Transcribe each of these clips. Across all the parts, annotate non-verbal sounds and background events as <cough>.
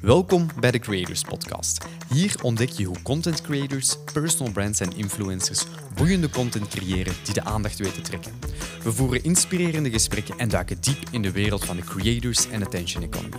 Welkom bij de Creators Podcast. Hier ontdek je hoe content creators, personal brands en influencers boeiende content creëren die de aandacht weten te trekken. We voeren inspirerende gesprekken en duiken diep in de wereld van de creators en attention economy.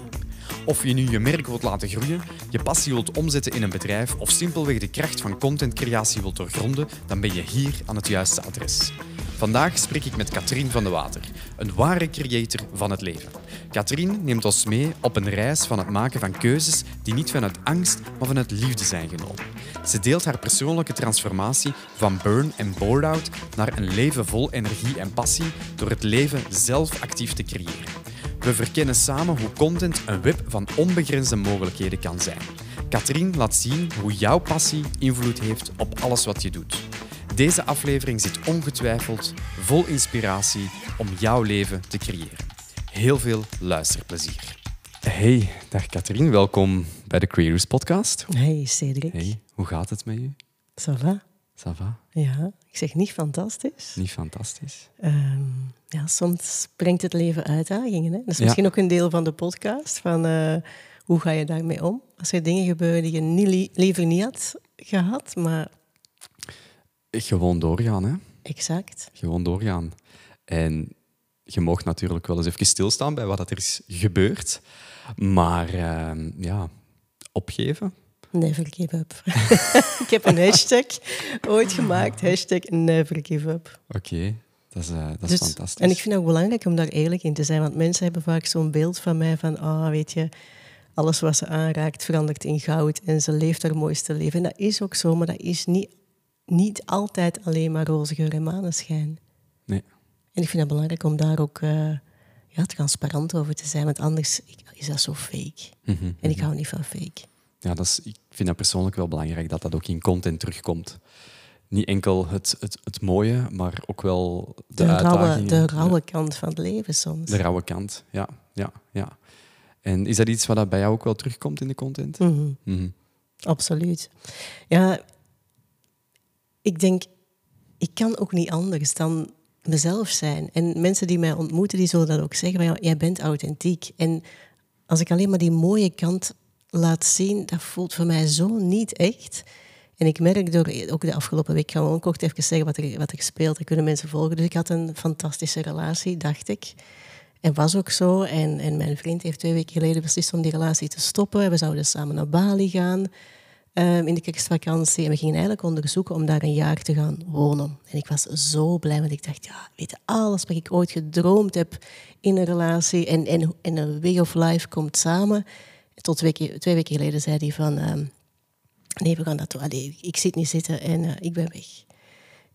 Of je nu je merk wilt laten groeien, je passie wilt omzetten in een bedrijf of simpelweg de kracht van contentcreatie wilt doorgronden, dan ben je hier aan het juiste adres. Vandaag spreek ik met Katrien van de Water, een ware creator van het leven. Katrien neemt ons mee op een reis van het maken van keuzes die niet vanuit angst, maar vanuit liefde zijn genomen. Ze deelt haar persoonlijke transformatie van burn en board-out naar een leven vol energie en passie door het leven zelf actief te creëren. We verkennen samen hoe content een web van onbegrensde mogelijkheden kan zijn. Katrien laat zien hoe jouw passie invloed heeft op alles wat je doet. Deze aflevering zit ongetwijfeld vol inspiratie om jouw leven te creëren. Heel veel luisterplezier. Hey, dag Katrien, welkom bij de Creators Podcast. Hey Cedric. Hey, hoe gaat het met je? Ça va? Ça va? Ja, ik zeg niet fantastisch. Niet fantastisch? Ehm, ja, soms brengt het leven uitdagingen. Hè? Dat is Ja. misschien ook een deel van de podcast. Van, eh, hoe ga je daarmee om? Als er dingen gebeuren die je niet, li- liever niet had gehad, maar Gewoon doorgaan, hè? exact. Gewoon doorgaan. En je mag natuurlijk wel eens even stilstaan bij wat er is gebeurd. Maar ehm, ja, opgeven. Never give up. <laughs> ik heb een hashtag ooit gemaakt. Hashtag never give up. Oké, dat is, eh, dat is Dus- fantastisch. En ik vind het ook belangrijk om daar eerlijk in te zijn. Want mensen hebben vaak zo'n beeld van mij van... ah, weet je, alles wat ze aanraakt verandert in goud. En ze leeft haar mooiste leven. En dat is ook zo, maar dat is niet, niet altijd alleen maar roze geur en maneschijn. Nee. En ik vind het belangrijk om daar ook eh, ja, transparant over te zijn. Want anders is dat zo fake. Mhm. En ik hou niet van fake. Ja, dat is, ik vind dat persoonlijk wel belangrijk dat dat ook in content terugkomt. Niet enkel het, het, het mooie, maar ook wel de, De, rauwe, de rauwe kant van het leven soms. De rauwe kant, ja. ja, ja. En is dat iets wat dat bij jou ook wel terugkomt in de content? Mhm. Mhm. Absoluut. Ja, ik denk, ik kan ook niet anders dan mezelf zijn. En mensen die mij ontmoeten, die zullen dat ook zeggen. Ja, jij bent authentiek. En als ik alleen maar die mooie kant laat zien, dat voelt voor mij zo niet echt. En ik merk door, ook de afgelopen week, ik ga gewoon kort even zeggen wat er, wat er speelt. Dan kunnen mensen volgen. Dus ik had een fantastische relatie, dacht ik. En was ook zo. En, en mijn vriend heeft twee weken geleden beslist om die relatie te stoppen. We zouden samen naar Bali gaan ehm, in de kerstvakantie. En we gingen eigenlijk onderzoeken om daar een jaar te gaan wonen. En ik was zo blij, want ik dacht, ja, weet je, alles wat ik ooit gedroomd heb in een relatie en, en, en een way of life komt samen. Tot twee weken, twee weken geleden zei hij van, ehm, nee, we gaan dat doen. Allee, ik zit niet zitten en eh, ik ben weg.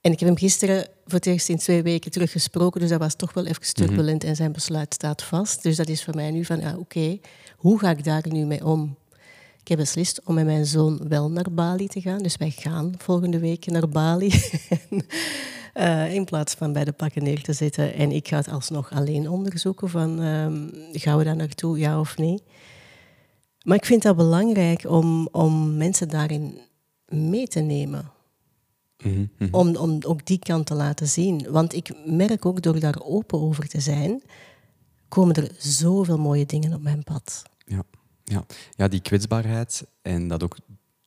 En ik heb hem gisteren voor het eerst in twee weken teruggesproken, dus dat was toch wel even turbulent en zijn besluit staat vast. Dus dat is voor mij nu van, ja, oké, hoe ga ik daar nu mee om? Ik heb beslist om met mijn zoon wel naar Bali te gaan. Dus wij gaan volgende week naar Bali. <laughs> Eh, in plaats van bij de pakken neer te zitten. En ik ga het alsnog alleen onderzoeken van, ehm, gaan we daar naartoe, ja of nee? Maar ik vind dat belangrijk om, om mensen daarin mee te nemen Mhm, mhm. om, om ook die kant te laten zien. Want ik merk ook door daar open over te zijn, komen er zoveel mooie dingen op mijn pad. Ja. Ja. die kwetsbaarheid en dat ook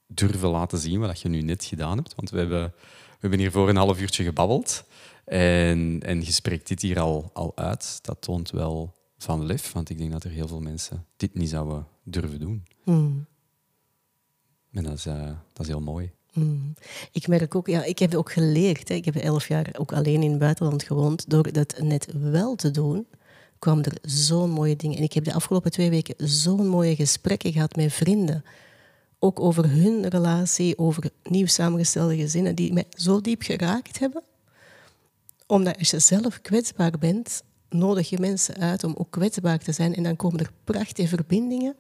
durven laten zien wat je nu net gedaan hebt. Want we hebben, we hebben hier voor een half uurtje gebabbeld en, en je spreekt dit hier al, al uit. Dat toont wel van lef, want ik denk dat er heel veel mensen dit niet zouden durven doen. Hmm. En dat is, eh, dat is heel mooi. Hmm. Ik merk ook, ja, ik heb ook geleerd, hè, ik heb elf jaar ook alleen in het buitenland gewoond, door dat net wel te doen, kwamen er zo'n mooie dingen. En ik heb de afgelopen twee weken zo'n mooie gesprekken gehad met vrienden. Ook over hun relatie, over nieuw samengestelde gezinnen, die mij zo diep geraakt hebben. Omdat als je zelf kwetsbaar bent, nodig je mensen uit om ook kwetsbaar te zijn. En dan komen er prachtige verbindingen.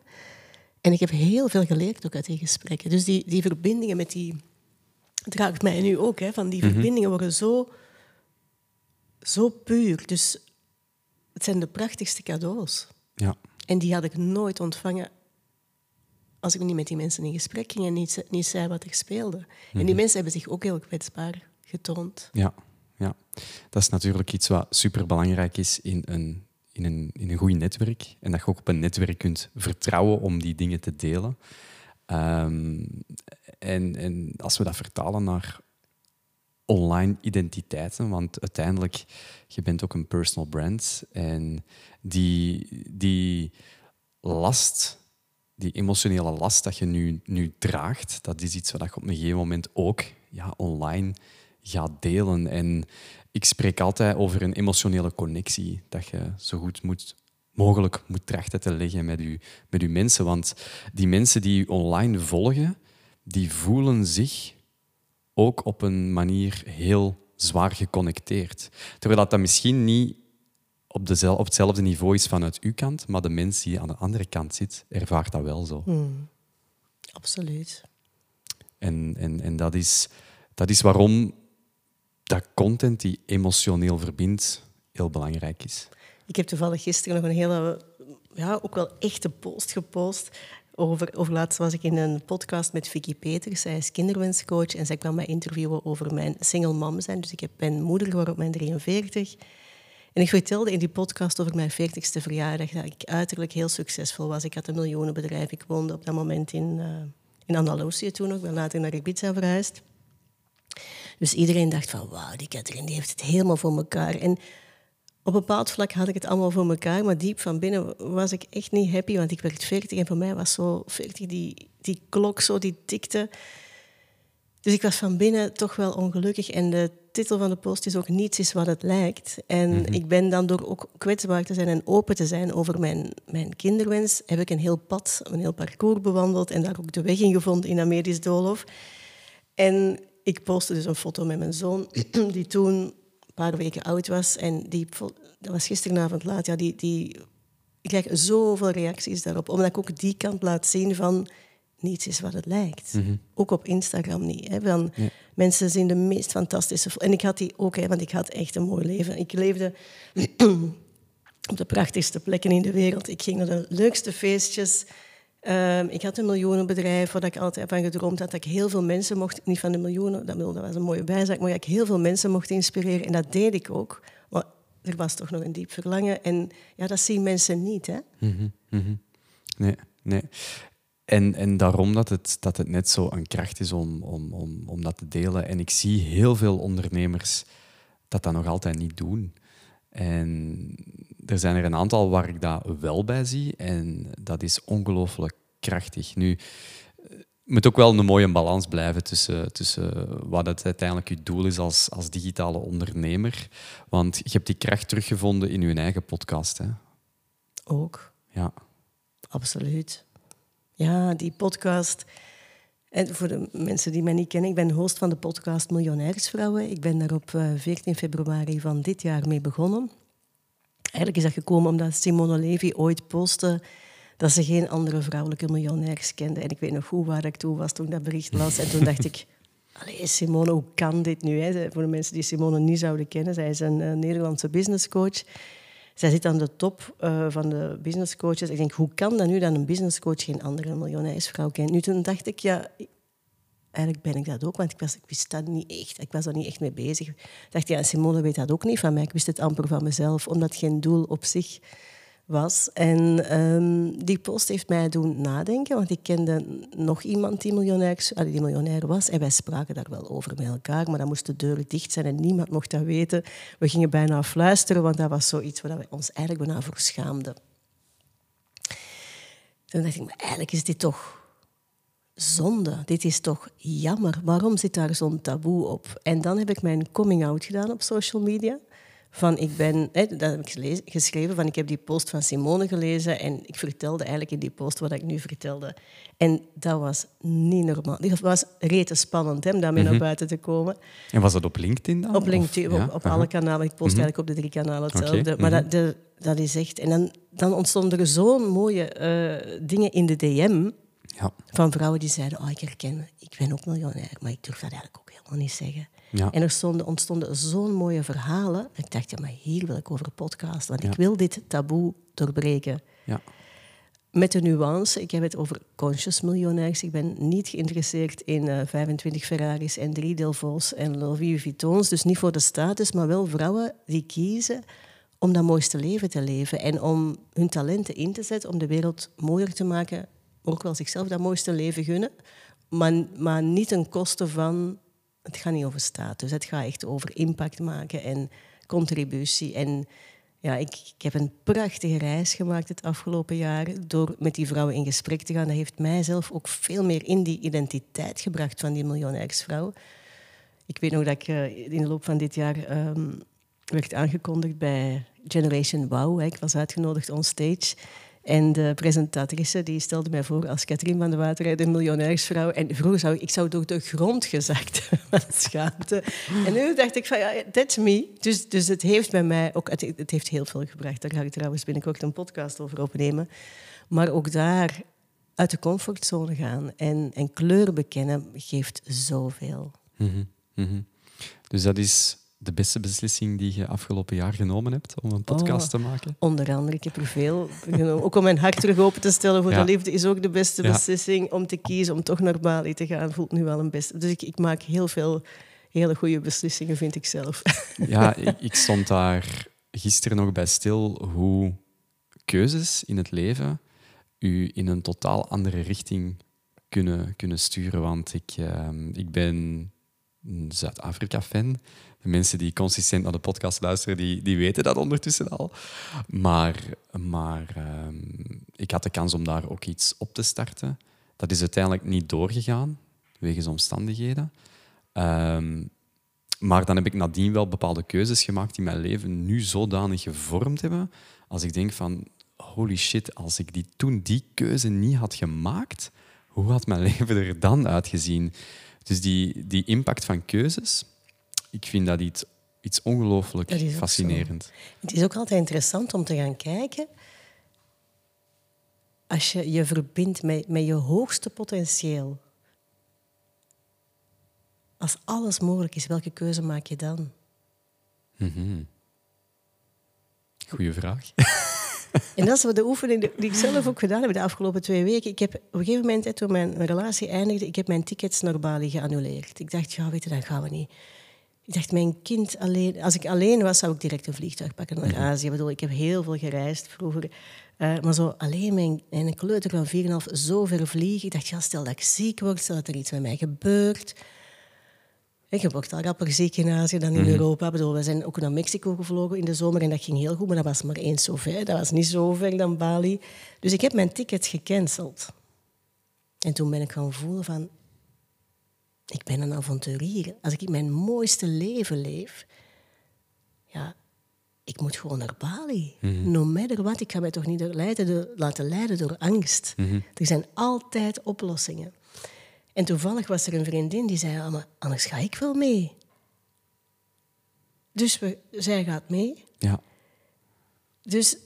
En ik heb heel veel geleerd ook uit die gesprekken. Dus die, die verbindingen met die... Het raakt mij nu ook, hè, van die verbindingen worden zo, zo puur. Dus het zijn de prachtigste cadeaus. Ja, En die had ik nooit ontvangen als ik niet met die mensen in gesprek ging en niet, niet zei wat er speelde. En die mensen hebben zich ook heel kwetsbaar getoond. ja, ja. Dat is natuurlijk iets wat superbelangrijk is in een, in een, in een goed netwerk en dat je ook op een netwerk kunt vertrouwen om die dingen te delen. Ehm, en, en als we dat vertalen naar online identiteiten, want uiteindelijk, je bent ook een personal brand en die, die last, die emotionele last dat je nu, nu draagt, dat is iets wat je op een gegeven moment ook ja, online gaat delen. En ik spreek altijd over een emotionele connectie, dat je zo goed mogelijk moet trachten te leggen met je, met uw mensen. Want die mensen die je online volgen, die voelen zich ook op een manier heel zwaar geconnecteerd. Terwijl dat, dat misschien niet op, dezelfde, op hetzelfde niveau is vanuit uw kant, maar de mens die aan de andere kant zit, ervaart dat wel zo. Hmm. Absoluut. En, en, en dat, is, dat is waarom dat content die emotioneel verbindt heel belangrijk is. Ik heb toevallig gisteren nog een hele, ja, ook wel echte post gepost. Over, laatst was ik in een podcast met Vicky Peters. Zij is kinderwenscoach en zij kwam mij interviewen over mijn single mom zijn. Dus ik ben moeder geworden op mijn 43. En ik vertelde in die podcast over mijn 40ste verjaardag dat ik uiterlijk heel succesvol was. Ik had een miljoenenbedrijf. Ik woonde op dat moment in, uh, in Andalusië toen ook. ben later naar Ibiza verhuisd. Dus iedereen dacht van, wauw, die Catherine die heeft het helemaal voor elkaar. En op een bepaald vlak had ik het allemaal voor elkaar, maar diep van binnen was ik echt niet happy, want ik werd 40 en voor mij was zo 40 die, die klok zo, die tikte. Dus ik was van binnen toch wel ongelukkig en de titel van de post is ook Niets is wat het lijkt. En mhm. ik ben dan door ook kwetsbaar te zijn en open te zijn over mijn, mijn kinderwens, heb ik een heel pad, een heel parcours bewandeld en daar ook de weg in gevonden in dat medisch doolhof. En ik postte dus een foto met mijn zoon, <clears throat> die toen paar weken oud was. En die, dat was gisteravond laat. Ja, die, die, ik krijg zoveel reacties daarop, omdat ik ook die kant laat zien van niets is wat het lijkt. Mhm. Ook op Instagram niet. Hè, van, Mensen zien de meest fantastische... En ik had die ook, hè, want ik had echt een mooi leven. Ik leefde <clears throat> op de prachtigste plekken in de wereld. Ik ging naar de leukste feestjes. Ehm, ik had een miljoenenbedrijf waar ik altijd van gedroomd had dat ik heel veel mensen mocht, niet van de miljoenen, dat, was een mooie bijzaak, maar dat ik heel veel mensen mocht inspireren. En dat deed ik ook. Maar er was toch nog een diep verlangen. En ja, dat zien mensen niet. Hè? Mhm, mhm. Nee, nee. En, en daarom dat het, dat het net zo een kracht is om, om, om, om dat te delen. En ik zie heel veel ondernemers dat dat nog altijd niet doen. En er zijn er een aantal waar ik dat wel bij zie en dat is ongelooflijk krachtig. Nu, het moet ook wel een mooie balans blijven tussen, tussen wat het uiteindelijk je doel is als, als digitale ondernemer. Want je hebt die kracht teruggevonden in je eigen podcast. Hè? Ook. Ja. Absoluut. Ja, die podcast. En voor de mensen die mij niet kennen, ik ben host van de podcast Miljonairsvrouwen. Ik ben daar op 14 eh, februari van dit jaar mee begonnen. Eigenlijk is dat gekomen omdat Simone Levy ooit postte dat ze geen andere vrouwelijke miljonairs kende. En ik weet nog goed waar ik toen was toen ik dat bericht las. En toen dacht ik, <laughs> allee Simone, hoe kan dit nu? Hè? Voor de mensen die Simone niet zouden kennen, zij is een uh, Nederlandse businesscoach. Zij zit aan de top uh, van de businesscoaches. Ik denk, hoe kan dat nu dat een businesscoach geen andere miljonairsvrouw kent? Nu toen dacht ik, ja, eigenlijk ben ik dat ook, want ik, was, ik wist dat niet echt. Ik was er niet echt mee bezig. Ik dacht, ja, Simone weet dat ook niet van mij. Ik wist het amper van mezelf, omdat geen doel op zich was. En ehm, die post heeft mij doen nadenken, want ik kende nog iemand die miljonair, die miljonair was. En wij spraken daar wel over met elkaar, maar dan moesten de deuren dicht zijn en niemand mocht dat weten. We gingen bijna fluisteren, want dat was zoiets waar we ons eigenlijk bijna voor schaamden. Toen dacht ik, maar eigenlijk is dit toch zonde. Dit is toch jammer. Waarom zit daar zo'n taboe op? En dan heb ik mijn coming out gedaan op social media. Van ik ben, hè, dat heb ik geschreven, van ik heb die post van Simone gelezen en ik vertelde eigenlijk in die post wat ik nu vertelde. En dat was niet normaal. Dat was rete spannend hè, om daarmee naar mhm. buiten te komen. En was dat op LinkedIn dan? Op LinkedIn, op, alle kanalen. Ik post mhm. eigenlijk op de drie kanalen hetzelfde. Maar dat, mhm. de, dat is echt... En dan, dan ontstonden er zo'n mooie uh, dingen in de DM ja. van vrouwen die zeiden, oh, ik herken, ik ben ook miljonair, maar ik durf dat eigenlijk ook helemaal niet zeggen. Ja. En er stonden, ontstonden zo'n mooie verhalen. Ik dacht, ja, maar hier wil ik over podcast, want ik wil dit taboe doorbreken. Ja. Met de nuance, ik heb het over conscious miljonairs. Ik ben niet geïnteresseerd in uh, eh, 25 Ferraris en drie Delvaux en Louis Vuittons. Dus niet voor de status, maar wel vrouwen die kiezen om dat mooiste leven te leven en om hun talenten in te zetten om de wereld mooier te maken, ook wel zichzelf dat mooiste leven gunnen, maar, maar niet ten koste van, het gaat niet over status, het gaat echt over impact maken en contributie. En ja, ik, ik heb een prachtige reis gemaakt het afgelopen jaar door met die vrouwen in gesprek te gaan. Dat heeft mijzelf ook veel meer in die identiteit gebracht van die miljonairsvrouw. Ik weet nog dat ik eh, in de loop van dit jaar ehm, werd aangekondigd bij Generation Wow. Ik was uitgenodigd on stage. En de presentatrice die stelde mij voor als Katrien van de Water, de miljonairsvrouw. En vroeger zou ik, ik zou door de grond gezakt <laughs> van schaamte. En nu dacht ik van, ja, that's me. Dus, dus het heeft bij mij ook... Het, het heeft heel veel gebracht. Daar ga ik trouwens binnenkort een podcast over opnemen. Maar ook daar uit de comfortzone gaan en, en kleur bekennen geeft zoveel. Mm -hmm. Dus dat is de beste beslissing die je afgelopen jaar genomen hebt om een podcast te maken? Onder andere, ik heb er veel genomen. Ook om mijn hart terug open te stellen voor de liefde is ook de beste beslissing. Om te kiezen om toch naar Bali te gaan voelt nu wel een beste. Dus ik, ik maak heel veel hele goede beslissingen, vind ik zelf. Ja, <laughs> ik, ik stond daar gisteren nog bij stil hoe keuzes in het leven u in een totaal andere richting kunnen, kunnen sturen. Want ik, uh, ik ben Zuid-Afrika-fan. De mensen die consistent naar de podcast luisteren, die, die weten dat ondertussen al. Maar, maar ehm, ik had de kans om daar ook iets op te starten. Dat is uiteindelijk niet doorgegaan, wegens omstandigheden. Ehm, maar dan heb ik nadien wel bepaalde keuzes gemaakt die mijn leven nu zodanig gevormd hebben. Als ik denk van, holy shit, als ik die, toen die keuze niet had gemaakt, hoe had mijn <laughs> leven er dan uitgezien? Dus die, die impact van keuzes, ik vind dat iets, iets ongelooflijk fascinerend. Het is ook altijd interessant om te gaan kijken. Als je je verbindt met, met je hoogste potentieel. Als alles mogelijk is, welke keuze maak je dan? Mm Goeie vraag. <laughs> En dat is de oefening die ik zelf ook gedaan heb de afgelopen twee weken. Ik heb op een gegeven moment, toen mijn relatie eindigde, ik heb mijn tickets naar Bali geannuleerd. Ik dacht, ja, weet je, dat gaan we niet. Ik dacht, mijn kind alleen... Als ik alleen was, zou ik direct een vliegtuig pakken naar Azië. Ik bedoel, ik heb heel veel gereisd vroeger. Uh, maar zo alleen mijn, een kleuter van 4,5 zo ver vliegen. Ik dacht, ja, stel dat ik ziek word, stel dat er iets met mij gebeurt. Ik heb ook al rapper ziek in Azië dan in mhm. Europa. Ik bedoel, we zijn ook naar Mexico gevlogen in de zomer en dat ging heel goed, maar dat was maar eens zo ver. Dat was niet zo ver dan Bali. Dus ik heb mijn tickets gecanceld. En toen ben ik gaan voelen van, ik ben een avonturier. Als ik mijn mooiste leven leef, ja, ik moet gewoon naar Bali. Mm No matter what, ik ga mij toch niet leiden laten leiden door angst. Mhm. Er zijn altijd oplossingen. En toevallig was er een vriendin die zei, ah, maar anders ga ik wel mee. Dus we, zij gaat mee. Ja. Dus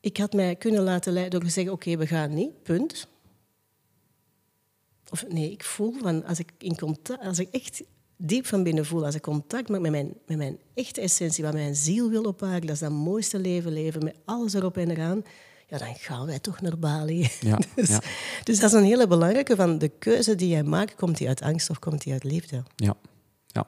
ik had mij kunnen laten leiden door te zeggen, oké, we gaan niet, punt. Of nee, ik voel van als ik, in contact, als ik echt diep van binnen voel, als ik contact maak met mijn, met mijn echte essentie, wat mijn ziel wil opwaken, dat is dat mooiste leven leven, met alles erop en eraan, ja, dan gaan wij toch naar Bali. Ja, <laughs> dus, ja. dus dat is een hele belangrijke van de keuze die jij maakt, komt die uit angst of komt die uit liefde? Ja, ja.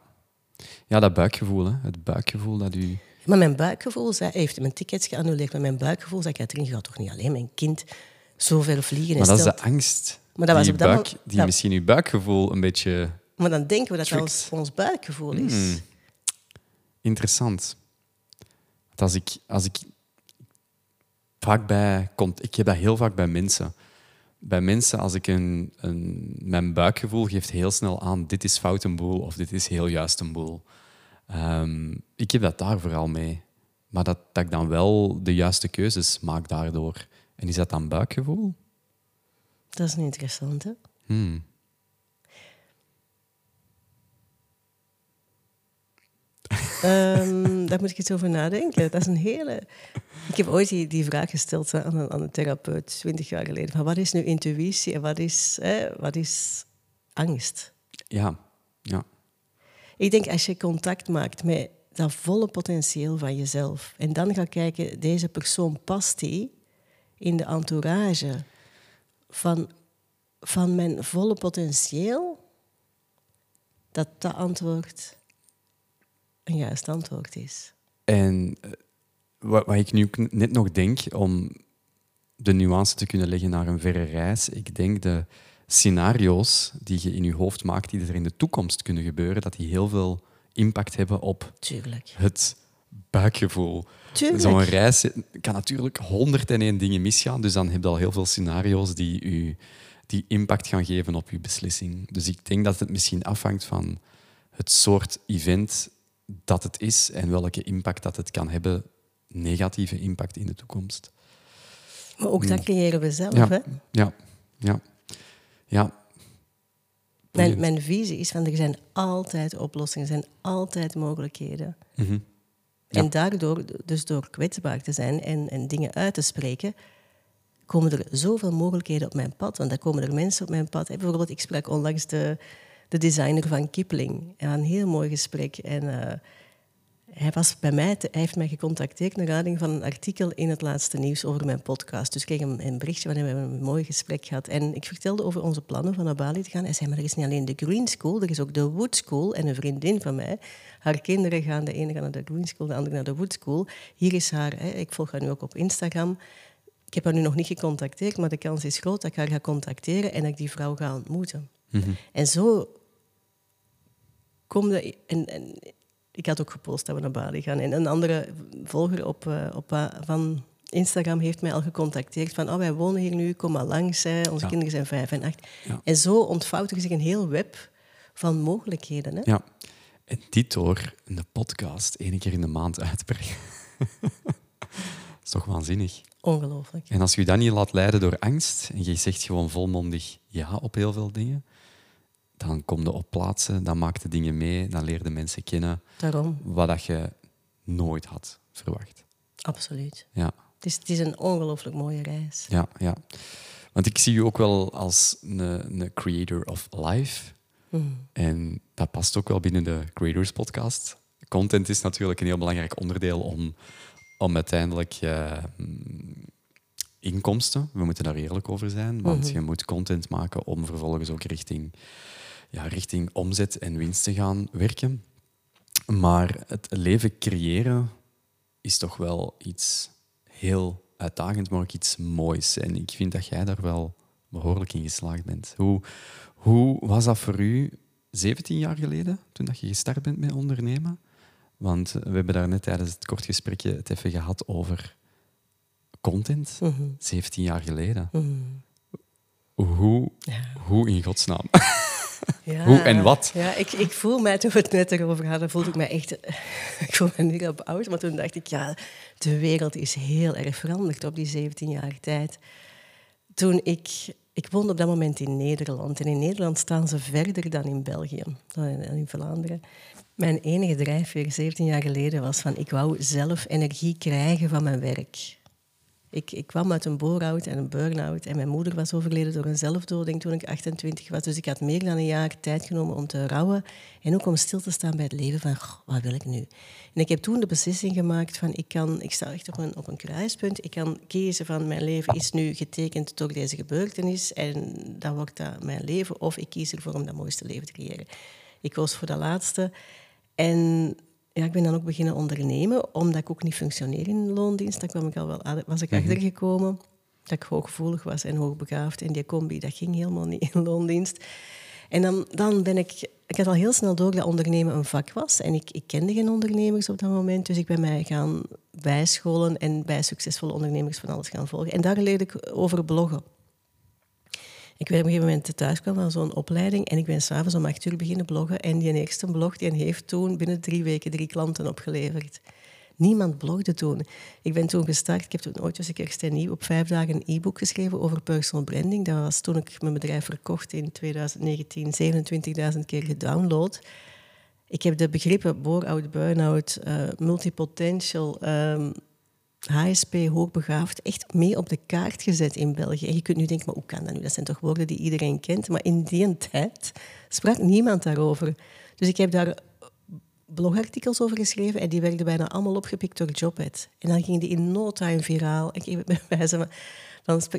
ja dat buikgevoel, hè. het buikgevoel dat u... Maar mijn buikgevoel zei, heeft mijn tickets geannuleerd, maar mijn buikgevoel zei, Katrien, je gaat toch niet alleen mijn kind zo ver vliegen. Maar dat is de angst maar dat was die, buik, die misschien uw buikgevoel een beetje... Maar dan denken we dat dat ons, ons buikgevoel is. Hmm. Interessant. Want als ik, als ik vaak bij... Ik heb dat heel vaak bij mensen. Bij mensen, als ik een, een, mijn buikgevoel geeft heel snel aan dit is fout een boel of dit is heel juist een boel. Um, ik heb dat daar vooral mee. Maar dat, dat ik dan wel de juiste keuzes maak daardoor. En is dat dan buikgevoel? Dat is een interessante. Hmm. um, <laughs> daar moet ik eens over nadenken. Dat is een hele... Ik heb ooit die, die vraag gesteld aan een, aan een therapeut, twintig jaar geleden. Van wat is nu intuïtie en wat is, hè, wat is angst? Ja, ja. Ik denk als je contact maakt met dat volle potentieel van jezelf en dan gaat kijken, deze persoon past die in de entourage van, van mijn volle potentieel, dat dat antwoord een juist antwoord is. En eh, wat, wat ik nu net nog denk, om de nuance te kunnen leggen naar een verre reis, ik denk de scenario's die je in je hoofd maakt, die er in de toekomst kunnen gebeuren, dat die heel veel impact hebben op Tuurlijk. het buikgevoel. Zo'n reis kan natuurlijk honderd en één dingen misgaan, dus dan heb je al heel veel scenario's die, u, die impact gaan geven op je beslissing. Dus ik denk dat het misschien afhangt van het soort event dat het is en welke impact dat het kan hebben, negatieve impact in de toekomst. Maar ook dat creëren we zelf. Ja, Hè? ja, ja. ja. Mijn, mijn visie is van er zijn altijd oplossingen, er zijn altijd mogelijkheden. Mhm. En daardoor, dus door kwetsbaar te zijn en, en dingen uit te spreken, komen er zoveel mogelijkheden op mijn pad. Want dan komen er mensen op mijn pad. Bijvoorbeeld, ik sprak onlangs de, de designer van Kipling. Ja, een heel mooi gesprek. En eh, hij, was bij mij te- hij heeft mij gecontacteerd naar aanleiding van een artikel in het laatste nieuws over mijn podcast. Dus ik kreeg een, een berichtje hem, we een mooi gesprek gehad. En ik vertelde over onze plannen van naar Bali te gaan. Hij zei, maar er is niet alleen de Green School, er is ook de Wood School. En een vriendin van mij, haar kinderen gaan, de ene gaat naar de Green School, de andere naar de Wood School. Hier is haar, hè, ik volg haar nu ook op Instagram. Ik heb haar nu nog niet gecontacteerd, maar de kans is groot dat ik haar ga contacteren en dat ik die vrouw ga ontmoeten. En zo kom. En, en ik had ook gepost dat we naar Bali gaan. En een andere volger op, eh, op, eh, van Instagram heeft mij al gecontacteerd van oh, wij wonen hier nu, kom maar langs. Hè. Onze Ja. kinderen zijn vijf en acht. Ja. En zo ontvouwt er zich een heel web van mogelijkheden. Hè. Ja. En dit door een podcast één keer in de maand uitbrengen. <laughs> dat is toch waanzinnig. Ongelooflijk. En als je je dan niet laat leiden door angst en je zegt gewoon volmondig ja op heel veel dingen, dan kom je op plaatsen, dan maak je dingen mee, dan leer je mensen kennen Daarom, wat dat je nooit had verwacht. absoluut. Ja, Het is, het is een ongelooflijk mooie reis. ja, ja. Want ik zie je ook wel als een, een creator of life. En dat past ook wel binnen de Creators Podcast. Content is natuurlijk een heel belangrijk onderdeel om, om uiteindelijk mm, inkomsten, we moeten daar eerlijk over zijn, want je moet content maken om vervolgens ook richting, ja, richting omzet en winst te gaan werken. Maar het leven creëren is toch wel iets heel uitdagend, maar ook iets moois. En ik vind dat jij daar wel behoorlijk in geslaagd bent. Hoe, hoe was dat voor u 17 jaar geleden, toen dat je gestart bent met ondernemen? Want we hebben daar net tijdens het kort gesprekje het even gehad over content. 17 jaar geleden. Hoe, hoe in godsnaam? <laughs> Ja, Hoe en wat? Ja, ik, ik voel mij, toen we het net erover hadden, voelde ik mij echt... <laughs> Ik voel me nu op oud, maar toen dacht ik, ja, de wereld is heel erg veranderd op die 17 jaar tijd. Toen ik... Ik woonde op dat moment in Nederland. En in Nederland staan ze verder dan in België, dan in Vlaanderen. Mijn enige drijfveer 17 jaar geleden was van... Ik wou zelf energie krijgen van mijn werk. Ik, ik kwam uit een bore-out en een burn-out. En mijn moeder was overleden door een zelfdoding toen ik 28 was. Dus ik had meer dan een jaar tijd genomen om te rouwen. En ook om stil te staan bij het leven van, "Goh, wat wil ik nu? En ik heb toen de beslissing gemaakt van, ik, kan, ik sta echt op een, op een kruispunt. Ik kan kiezen van, mijn leven is nu getekend door deze gebeurtenis. En dan wordt dat mijn leven. Of ik kies ervoor om dat mooiste leven te creëren. Ik koos voor dat laatste. En ja, ik ben dan ook beginnen ondernemen, omdat ik ook niet functioneer in loondienst. Daar kwam ik al wel, was ik achtergekomen dat ik hooggevoelig was en hoogbegaafd. En die combi, dat ging helemaal niet in loondienst. En dan, dan ben ik... Ik had al heel snel door dat ondernemen een vak was. En ik, ik kende geen ondernemers op dat moment. Dus ik ben mij gaan bijscholen en bij succesvolle ondernemers van alles gaan volgen. En daar leerde ik over bloggen. Ik werd op een gegeven moment thuis van zo'n opleiding en ik ben s'avonds om acht uur beginnen bloggen. En die eerste blog die heeft toen binnen drie weken drie klanten opgeleverd. Niemand blogde toen. Ik ben toen gestart, ik heb toen ooit eens een keer op vijf dagen een e-book geschreven over personal branding. Dat was toen ik mijn bedrijf verkocht in 2019 27.000 keer gedownload. Ik heb de begrippen bore-out, burn-out, eh, multipotential, ehm, HSP, hoogbegaafd, echt mee op de kaart gezet in België. En je kunt nu denken, maar hoe kan dat nu? Dat zijn toch woorden die iedereen kent? Maar in die tijd sprak niemand daarover. Dus ik heb daar blogartikels over geschreven en die werden bijna allemaal opgepikt door Jobhead. En dan ging die in no time viraal. Ik, heb bij wijze van,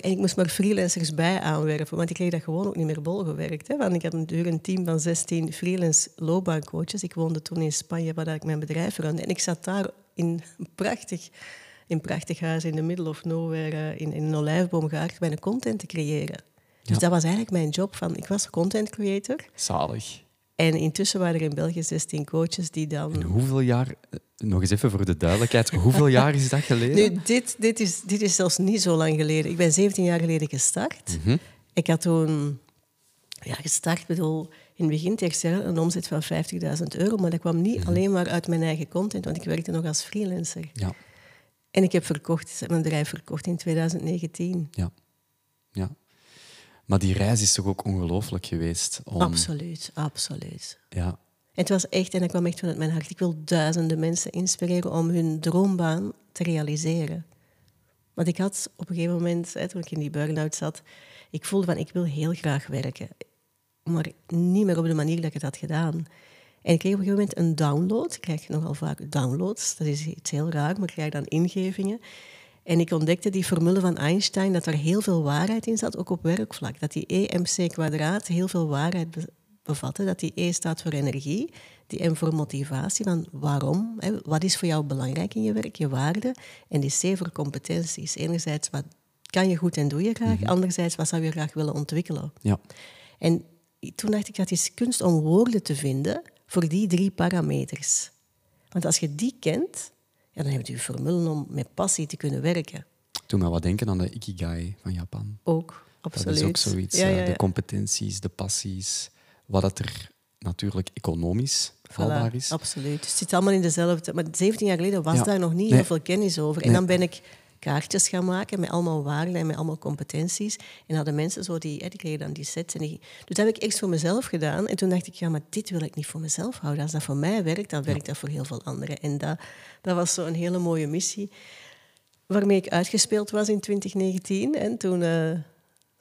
en ik moest maar freelancers bij aanwerven, want ik kreeg dat gewoon ook niet meer bolgewerkt. Hè? Want ik had natuurlijk een team van 16 freelance loopbaancoaches. Ik woonde toen in Spanje, waar ik mijn bedrijf runde. En ik zat daar in een prachtig in een prachtig huis in de middle of nowhere eh, in, in een olijfboomgaard mijn content te creëren. Dus Ja. dat was eigenlijk mijn job. Van, ik was content creator. Zalig. En intussen waren er in België 16 coaches die dan... En hoeveel jaar, eh, nog eens even voor de duidelijkheid, <laughs> hoeveel jaar is dat geleden? Nu, dit, dit, is, dit is zelfs niet zo lang geleden. Ik ben 17 jaar geleden gestart. Mhm. Ik had toen ja, gestart, bedoel, in het begin jaar een omzet van 50.000 euro. Maar dat kwam niet alleen maar uit mijn eigen content, want ik werkte nog als freelancer. Ja, En ik heb verkocht, mijn bedrijf verkocht in 2019. ja, ja. Maar die reis is toch ook ongelooflijk geweest? Om, Absoluut, absoluut. Ja, En het was echt, en dat kwam echt vanuit mijn hart. Ik wil duizenden mensen inspireren om hun droombaan te realiseren. Want ik had op een gegeven moment, hè, toen ik in die burn-out zat, ik voelde van, ik wil heel graag werken. Maar niet meer op de manier dat ik het had gedaan. En ik kreeg op een gegeven moment een download. Ik krijg nogal vaak downloads. Dat is iets heel raar, maar ik krijg dan ingevingen. En ik ontdekte die formule van Einstein, dat er heel veel waarheid in zat, ook op werkvlak. Dat die EMC kwadraat heel veel waarheid be- bevatte. Dat die E staat voor energie, die M voor motivatie, van waarom, hè, wat is voor jou belangrijk in je werk, je waarde. En die C voor competenties. Enerzijds, wat kan je goed en doe je graag. Anderzijds, wat zou je graag willen ontwikkelen. ja, En toen dacht ik, dat is kunst om woorden te vinden voor die drie parameters. Want als je die kent, ja, dan heb je je formule om met passie te kunnen werken. Doe me wat denken aan de Ikigai van Japan. Ook, absoluut. Dat is ook zoiets. Ja, eh, ja, ja. De competenties, de passies, wat het er natuurlijk economisch haalbaar Voilà, is. Absoluut. Dus het zit allemaal in dezelfde... Maar 17 jaar geleden was daar nog niet heel veel kennis over. En Nee. dan ben ik kaartjes gaan maken met allemaal waarden en met allemaal competenties. En hadden mensen zo die... Die kregen dan die sets. En die, dus dat heb ik echt voor mezelf gedaan. En toen dacht ik, ja, maar dit wil ik niet voor mezelf houden. Als dat voor mij werkt, dan werkt dat voor heel veel anderen. En dat, dat was zo een hele mooie missie. Waarmee ik uitgespeeld was in 2019. En toen...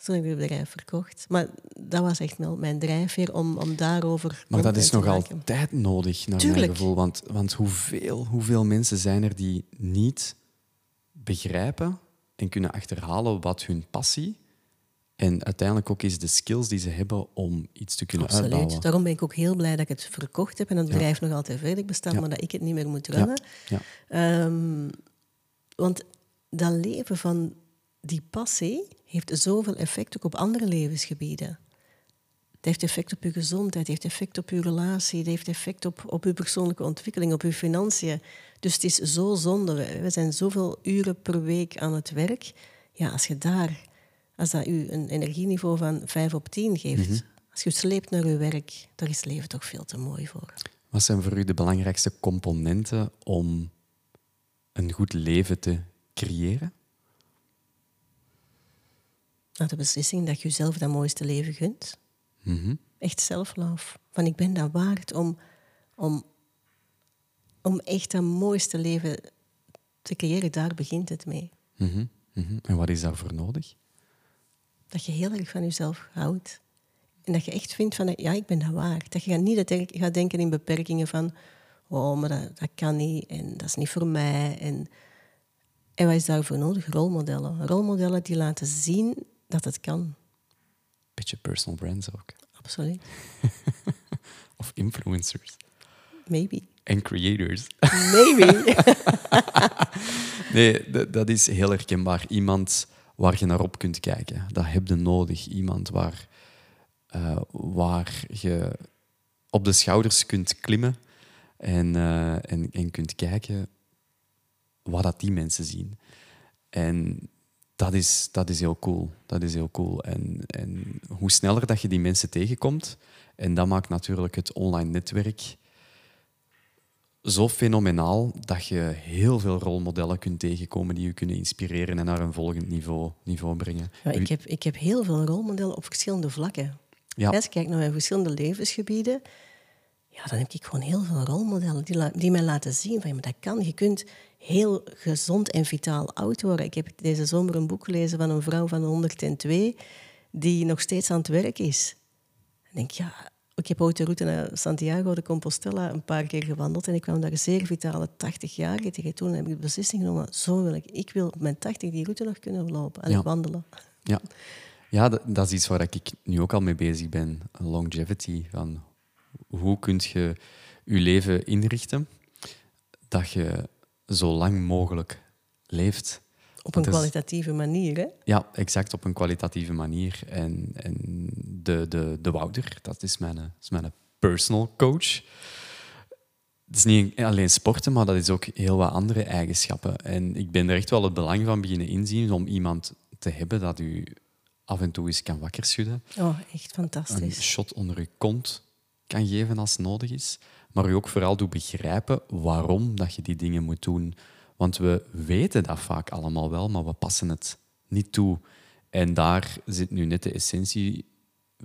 toen heb ik het bedrijf verkocht. Maar dat was echt wel mijn drijfveer om, om daarover Maar dat is nog altijd nodig, naar Tuurlijk. mijn gevoel. Want, want hoeveel, hoeveel mensen zijn er die niet begrijpen en kunnen achterhalen wat hun passie en uiteindelijk ook eens de skills die ze hebben om iets te kunnen Absoluut. uitbouwen. Daarom ben ik ook heel blij dat ik het verkocht heb en het bedrijf nog altijd verder bestaat, Ja. maar dat ik het niet meer moet runnen. ja, Ehm, want dat leven van die passie heeft zoveel effect ook op andere levensgebieden. Het heeft effect op uw gezondheid, het heeft effect op uw relatie, het heeft effect op, op uw persoonlijke ontwikkeling, op uw financiën. Dus het is zo zonde. We we zijn zoveel uren per week aan het werk. Ja, als je daar, als dat u een energieniveau van 5 op 10 geeft, Mhm. als je sleept naar uw werk, daar is het leven toch veel te mooi voor. Wat zijn voor u de belangrijkste componenten om een goed leven te creëren? Nou, de beslissing dat je jezelf dat mooiste leven gunt. Mhm. Echt self-love. Van ik ben dat waard om, om, om echt dat mooiste leven te creëren. Daar begint het mee. Mhm. Mhm. En wat is daarvoor nodig? Dat je heel erg van jezelf houdt. En dat je echt vindt van, ja, ik ben dat waard. Dat je niet dat gaat denken in beperkingen van, oh, maar dat, dat kan niet en dat is niet voor mij. En, en wat is daarvoor nodig? Rolmodellen. Rolmodellen die laten zien dat het kan. Beetje personal brands ook. Absoluut. <laughs> Of influencers. Maybe. En creators. Maybe. <laughs> Nee, dat is heel herkenbaar. Iemand waar je naar op kunt kijken. Dat heb je nodig. Iemand waar, eh, waar je op de schouders kunt klimmen en, eh, en, en kunt kijken wat dat die mensen zien. En dat is, dat is heel cool. Dat is heel cool. En, en hoe sneller dat je die mensen tegenkomt, en dat maakt natuurlijk het online netwerk zo fenomenaal dat je heel veel rolmodellen kunt tegenkomen die je kunnen inspireren en naar een volgend niveau, niveau brengen. Ja, ik, heb, ik heb heel veel rolmodellen op verschillende vlakken. Ja. Als ik kijk naar mijn verschillende levensgebieden, ja, dan heb ik gewoon heel veel rolmodellen die, die mij laten zien van ja, maar dat kan. Je kunt heel gezond en vitaal oud worden. Ik heb deze zomer een boek gelezen van een vrouw van 102 die nog steeds aan het werk is. Ik denk, ja, ik heb ooit de route naar Santiago de Compostela een paar keer gewandeld en ik kwam daar zeer vitale 80 jaar tegen. Toen heb ik de beslissing genomen, zo wil ik. Ik wil op mijn 80 die route nog kunnen lopen en Ja. wandelen. Ja, ja dat, dat is iets waar ik nu ook al mee bezig ben. Longevity. Van hoe kun je je leven inrichten dat je zo lang mogelijk leeft. Op een Dus- kwalitatieve manier, hè? Ja, exact op een kwalitatieve manier. En, en de, de, de Wouter, dat is mijn, dat is mijn personal coach. Het is niet alleen sporten, maar dat is ook heel wat andere eigenschappen. En ik ben er echt wel het belang van beginnen inzien om iemand te hebben dat u af en toe eens kan wakker schudden. Oh, echt Een fantastisch. shot onder uw kont kan geven als nodig is. Maar u ook vooral doet begrijpen waarom dat je die dingen moet doen. Want we weten dat vaak allemaal wel, maar we passen het niet toe. En daar zit nu net de essentie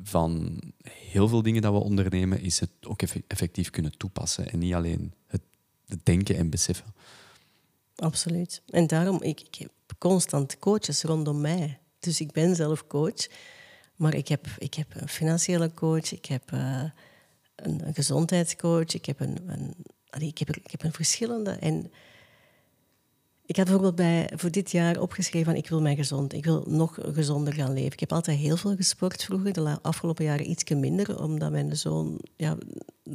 van heel veel dingen dat we ondernemen, is het ook effe- effectief kunnen toepassen. En niet alleen het, het denken en beseffen. Absoluut. En daarom, ik, ik heb constant coaches rondom mij. Dus ik ben zelf coach. Maar ik heb, ik heb een financiële coach, ik heb eh, een, gezondheidscoach, ik heb een, ik heb, ik heb een verschillende. En ik had bijvoorbeeld bij, voor dit jaar opgeschreven van ik wil mij gezond, ik wil nog gezonder gaan leven. Ik heb altijd heel veel gesport vroeger, de afgelopen jaren iets minder, omdat mijn zoon ja,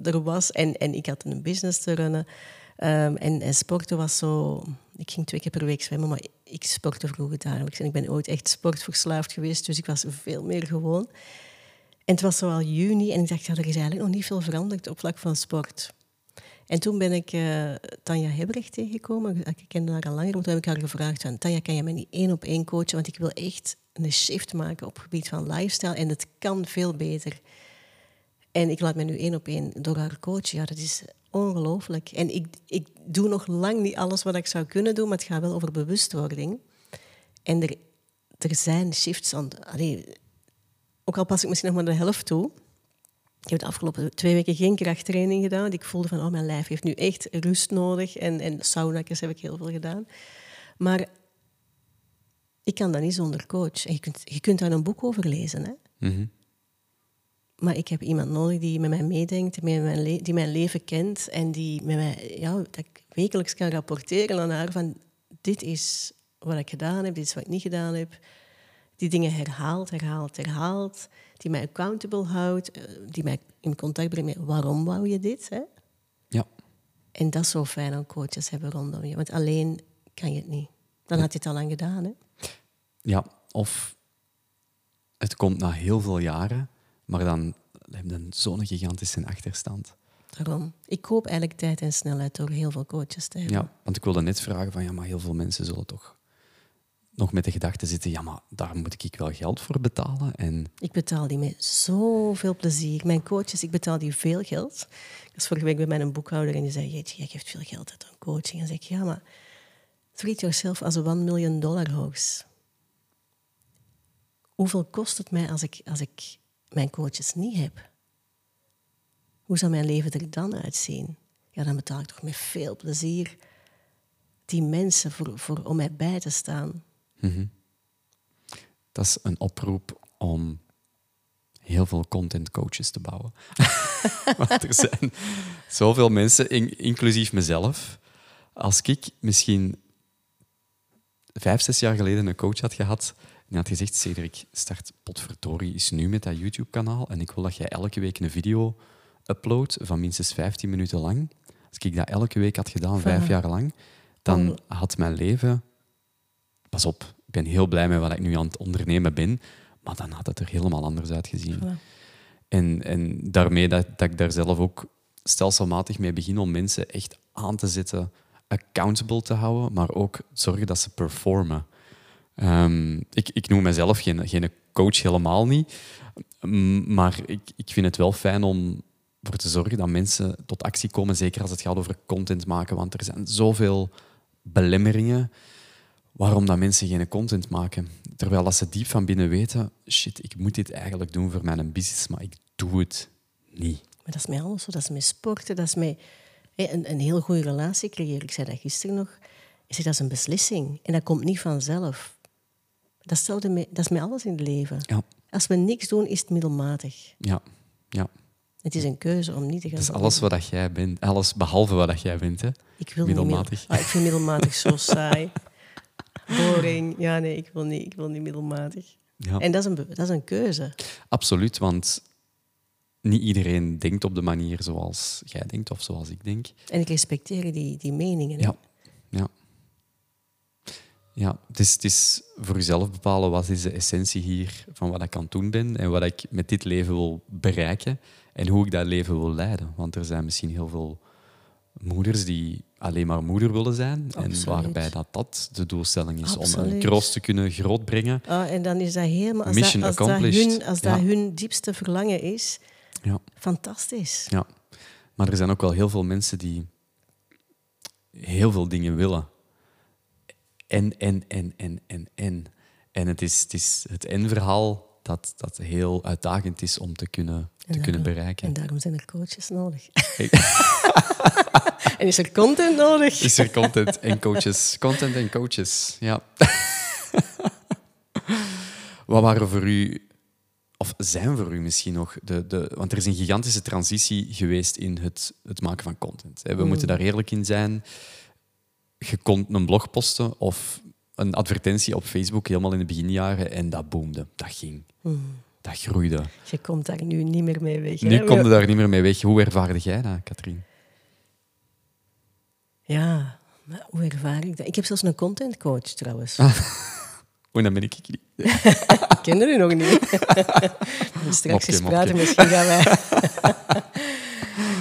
er was en, en ik had een business te runnen. Ehm, en, en sporten was zo... Ik ging twee keer per week zwemmen, maar ik sportte vroeger dagelijks. En ik ben ooit echt sportverslaafd geweest, dus ik was veel meer gewoon. En het was zo al juni en ik dacht, ja, er is eigenlijk nog niet veel veranderd op vlak van sport. En toen ben ik eh, Tanja Hebrecht tegengekomen. Ik kende haar al langer, maar toen heb ik haar gevraagd van... Tanja, kan je mij niet één op één coachen? Want ik wil echt een shift maken op het gebied van lifestyle. En het kan veel beter. En ik laat me nu één op één door haar coachen. Ja, dat is ongelooflijk. En ik, ik doe nog lang niet alles wat ik zou kunnen doen, maar het gaat wel over bewustwording. En er, er zijn shifts aan... ook al pas ik misschien nog maar de helft toe. Ik heb de afgelopen twee weken geen krachttraining gedaan. Ik voelde van, oh, mijn lijf heeft nu echt rust nodig. En, en saunakjes heb ik heel veel gedaan. Maar ik kan dat niet zonder coach. En je, kunt, je kunt daar een boek over lezen, hè. Mhm. Maar ik heb iemand nodig die met mij meedenkt, die mijn, die mijn leven kent en die met mij, ja, dat ik wekelijks kan rapporteren aan haar van dit is wat ik gedaan heb, dit is wat ik niet gedaan heb. Die dingen herhaalt, herhaalt, herhaalt. Die mij accountable houdt, eh, die mij in contact brengt met waarom wou je dit. Hè? Ja, En dat is zo fijn aan coaches hebben rondom je. Want alleen kan je het niet. Dan had je het al lang gedaan. Hè? ja. Of het komt na heel veel jaren, maar dan heb je zo'n gigantische achterstand. Daarom. Ik koop eigenlijk tijd en snelheid door heel veel coaches te hebben. Ja, want ik wilde net vragen van ja, maar heel veel mensen zullen toch nog met de gedachte zitten, ja, maar daar moet ik wel geld voor betalen. En Ik betaal die met zoveel plezier. Mijn coaches, ik betaal die veel geld. Ik was vorige week bij mijn boekhouder en die zei, jeetje, jij geeft veel geld uit aan coaching. En dan zeg ik, ja, maar treat yourself as a one million dollar house. Hoeveel kost het mij als ik, als ik mijn coaches niet heb? Hoe zou mijn leven er dan uitzien? Ja, dan betaal ik toch met veel plezier die mensen voor, voor, om mij bij te staan. Dat is een oproep om heel veel content coaches te bouwen. <laughs> Want er zijn zoveel mensen, in- inclusief mezelf. Als ik misschien vijf, zes jaar geleden een coach had gehad en had gezegd, Cedric, start potverdorie is nu met dat YouTube-kanaal en ik wil dat jij elke week een video uploadt van minstens 15 minuten lang. Als ik dat elke week had gedaan, vijf jaar lang, dan had mijn leven... Pas op, ik ben heel blij met wat ik nu aan het ondernemen ben, maar dan had het er helemaal anders uitgezien. Voilà. En, en daarmee dat, dat ik daar zelf ook stelselmatig mee begin om mensen echt aan te zetten, accountable te houden, maar ook zorgen dat ze performen. Ehm, ik, ik noem mezelf geen, geen coach helemaal niet, maar ik, ik vind het wel fijn om ervoor te zorgen dat mensen tot actie komen, zeker als het gaat over content maken, want er zijn zoveel belemmeringen waarom dat mensen geen content maken. Terwijl dat ze diep van binnen weten, shit, ik moet dit eigenlijk doen voor mijn business, maar ik doe het niet. Maar dat is met alles zo. Dat is met sporten, dat is met een, een heel goede relatie creëren. Ik zei dat gisteren nog. Ik zeg, dat is een beslissing. En dat komt niet vanzelf. Dat is, hetzelfde met, dat is met alles in het leven. Ja, Als we niks doen, is het middelmatig. ja, ja. Het is een keuze om niet te gaan Dat is alles wat dat jij bent. Alles behalve wat dat jij bent. Hè. Ik wil niet middelmatig. middel- Ah, ik vind middelmatig zo <laughs> saai. Boring. Ja, nee, ik wil niet, ik wil niet middelmatig. Ja. En dat is, een, dat is een keuze. Absoluut, want niet iedereen denkt op de manier zoals jij denkt of zoals ik denk. En ik respecteer die, die meningen. hè. Ja, ja. Ja, het is, het is voor jezelf bepalen wat is de essentie hier van wat ik aan het doen ben en wat ik met dit leven wil bereiken en hoe ik dat leven wil leiden. Want er zijn misschien heel veel moeders die alleen maar moeder willen zijn en waarbij dat, dat de doelstelling is om een kroost te kunnen grootbrengen. Ah, en dan is dat helemaal... Als, Mission dat, als, dat, accomplished. hun, als dat hun diepste verlangen is, Ja. fantastisch. Ja, maar er zijn ook wel heel veel mensen die heel veel dingen willen. En, en, en, en, en, en. En het is het, is het en-verhaal dat, dat heel uitdagend is om te kunnen, te daarom- kunnen bereiken. En daarom zijn er coaches nodig. <laughs> en is er content nodig? Is er content en coaches? Content en coaches, ja. Wat waren voor u, of zijn voor u misschien nog, de, de, want er is een gigantische transitie geweest in het, het maken van content. We moeten daar eerlijk in zijn. Je kon een blog posten of een advertentie op Facebook helemaal in de beginjaren en dat boomde. Dat ging. Dat groeide. Je komt daar nu niet meer mee weg. Nu hè? kom je daar niet meer mee weg. Hoe ervaarde jij dat, Katrien? Ja, maar hoe ervaar ik dat? Ik heb zelfs een content coach trouwens. <laughs> Oei, dan ben ik niet. <laughs> Ik ken u nog niet. <laughs> straks eens praten, misschien gaan wij.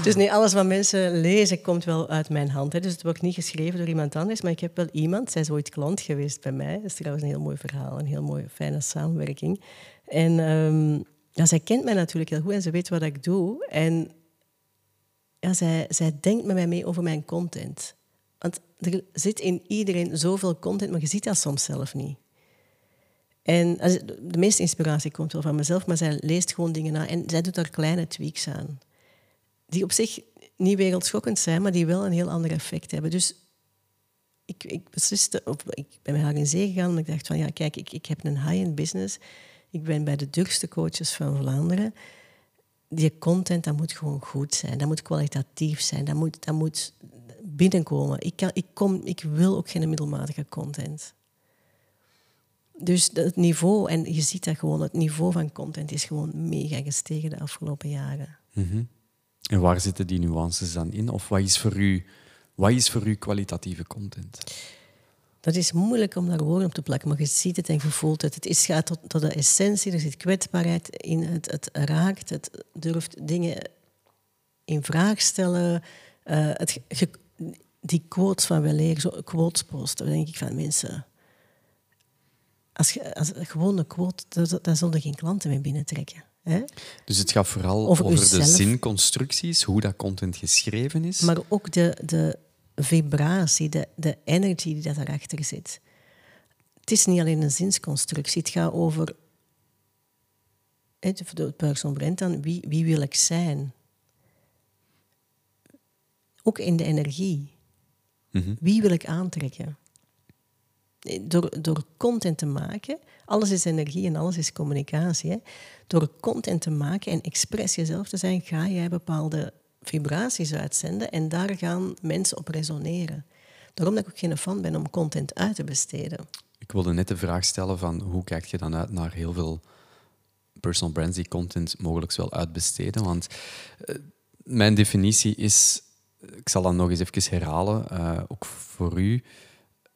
dus nee, alles wat mensen lezen komt wel uit mijn hand. Hè. Dus het wordt niet geschreven door iemand anders, maar ik heb wel iemand. Zij is ooit klant geweest bij mij. Dat is trouwens een heel mooi verhaal, een heel mooie, fijne samenwerking. En ehm, ja, zij kent mij natuurlijk heel goed en ze weet wat ik doe. En ja, zij, zij denkt met mij mee over mijn content. Want er zit in iedereen zoveel content, maar je ziet dat soms zelf niet. En de meeste inspiratie komt wel van mezelf, maar zij leest gewoon dingen na en zij doet daar kleine tweaks aan. Die op zich niet wereldschokkend zijn, maar die wel een heel ander effect hebben. Dus ik, ik besliste, of ik ben met haar in zee gegaan omdat ik dacht van ja, kijk, ik, ik heb een high-end business. Ik ben bij de duurste coaches van Vlaanderen. Die content, dat moet gewoon goed zijn. Dat moet kwalitatief zijn. Dat moet, dat moet binnenkomen. Ik, kan, ik, kom, ik wil ook geen middelmatige content. Dus het niveau, en je ziet dat gewoon, het niveau van content is gewoon mega gestegen de afgelopen jaren. En waar zitten die nuances dan in? Of wat is voor u, wat is voor u kwalitatieve content? Dat is moeilijk om daar woorden op te plakken, maar je ziet het en je voelt het. Het is, gaat tot, tot de essentie, er zit kwetsbaarheid in, het, het raakt, het durft dingen in vraag stellen. Eh, het, die quotes van wel leren, zo quotes posten, dan denk ik van mensen... Als je als gewoon een quote, daar, daar zullen geen klanten mee binnentrekken. Hè? Dus het gaat vooral Over over, de zinconstructies, hoe dat content geschreven is. Maar ook de, de vibratie, de, de energy die dat daarachter zit. Het is niet alleen een zinsconstructie, het gaat over hè, de- de personal brand dan, wie, wie wil ik zijn? Ook in de energie. Wie wil ik aantrekken? Door, door content te maken, alles is energie en alles is communicatie. Hè? Door content te maken en expres jezelf te zijn, ga jij bepaalde vibraties uitzenden en daar gaan mensen op resoneren. Daarom dat ik ook geen fan ben om content uit te besteden. Ik wilde net de vraag stellen van hoe kijk je dan uit naar heel veel personal brands die content mogelijk wel uitbesteden? Want eh, mijn definitie is, ik zal dat nog eens even herhalen, eh, ook voor u.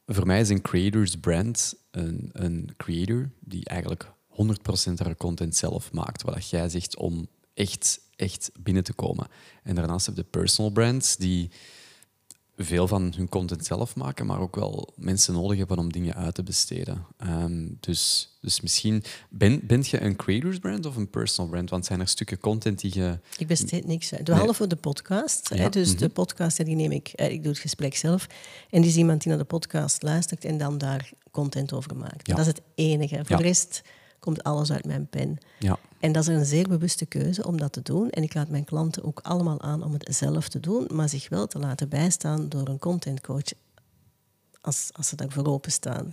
Voor mij is een creators brand een, een creator die eigenlijk 100% haar content zelf maakt. Wat jij zegt om echt, echt binnen te komen. En daarnaast heb je de personal brands die veel van hun content zelf maken, maar ook wel mensen nodig hebben om dingen uit te besteden. Ehm, dus, dus misschien, ben, bent je een creators brand of een personal brand? Want zijn er stukken content die je... Ik besteed niks uit. Behalve voor de podcast. Ja, Hè, dus mhm. de podcast die neem ik, ik doe het gesprek zelf. En die is iemand die naar de podcast luistert en dan daar content over maakt. Ja. Dat is het enige. Voor Ja. de rest komt alles uit mijn pen. Ja, En dat is een zeer bewuste keuze om dat te doen. En ik laat mijn klanten ook allemaal aan om het zelf te doen, maar zich wel te laten bijstaan door een contentcoach als, als ze daarvoor openstaan.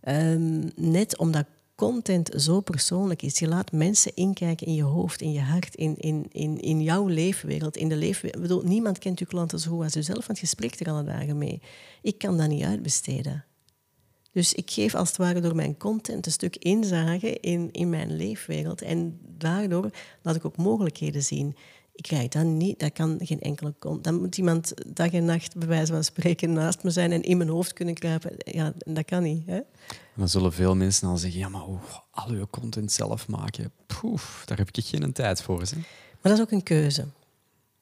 Ehm, net omdat content zo persoonlijk is. Je laat mensen inkijken in je hoofd, in je hart, in, in, in, in jouw leefwereld. In de leefwereld. Ik bedoel, niemand kent uw klanten zo goed als uzelf, want je spreekt er alle dagen mee. Ik kan dat niet uitbesteden. Dus ik geef als het ware door mijn content een stuk inzage in, in mijn leefwereld. En daardoor laat ik ook mogelijkheden zien. Ik krijg dat niet, dat kan geen enkele kont. Dan moet iemand dag en nacht, bij wijze van spreken, naast me zijn en in mijn hoofd kunnen kruipen. Ja, dat kan niet. Hè? Dan zullen veel mensen al zeggen, ja, maar oh, al uw content zelf maken, poef, daar heb ik geen tijd voor. Hè? Maar dat is ook een keuze.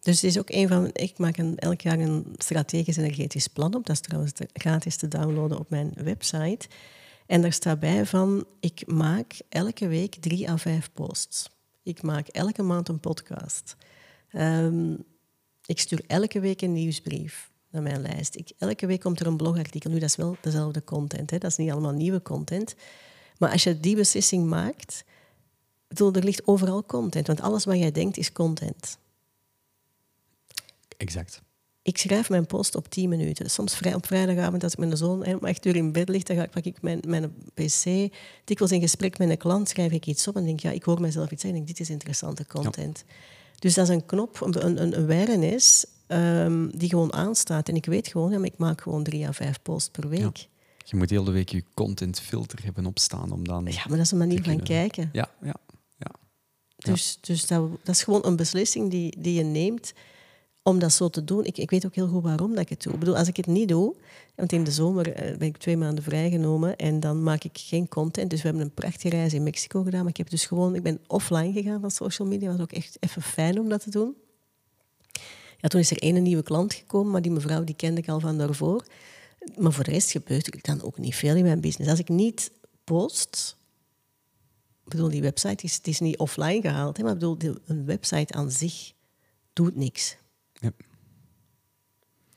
Dus het is ook een van. Ik maak een, elk jaar een strategisch energetisch plan op. Dat is trouwens gratis te downloaden op mijn website. En daar staat bij van: ik maak elke week drie à vijf posts. Ik maak elke maand een podcast. Ehm, ik stuur elke week een nieuwsbrief naar mijn lijst. Elke week komt er een blogartikel. Nu, dat is wel dezelfde content. Hè? Dat is niet allemaal nieuwe content. Maar als je die beslissing maakt, er ligt overal content. Want alles wat jij denkt is content. Exact. Ik schrijf mijn post op 10 minuten. Soms vrij, op vrijdagavond, als ik met mijn zoon om echt uur in bed ligt, dan ga ik, pak ik mijn, mijn pc. Dikwijls in gesprek met een klant schrijf ik iets op en denk, ja, ik hoor mezelf iets zeggen. Dit is interessante content. Dus dat is een knop, een, een awareness um, die gewoon aanstaat. En ik weet gewoon, ja, ik maak gewoon drie à vijf posts per week. Je moet heel de week je contentfilter hebben opstaan om dan... Ja, maar dat is een manier van kijken. Ja, ja, ja. Dus, dus dat, dat is gewoon een beslissing die, die je neemt om dat zo te doen. Ik, ik weet ook heel goed waarom dat ik het doe. Ik bedoel, als ik het niet doe, want in de zomer eh, ben ik twee maanden vrijgenomen en dan maak ik geen content. Dus we hebben een prachtige reis in Mexico gedaan, maar ik heb dus gewoon, ik ben offline gegaan van social media. Was ook echt even fijn om dat te doen. Ja, toen is er één nieuwe klant gekomen, maar die mevrouw die kende ik al van daarvoor. Maar voor de rest gebeurt er dan ook niet veel in mijn business. Als ik niet post, ik bedoel, die website is, is niet offline gehaald, hè, maar ik bedoel, een website aan zich doet niks.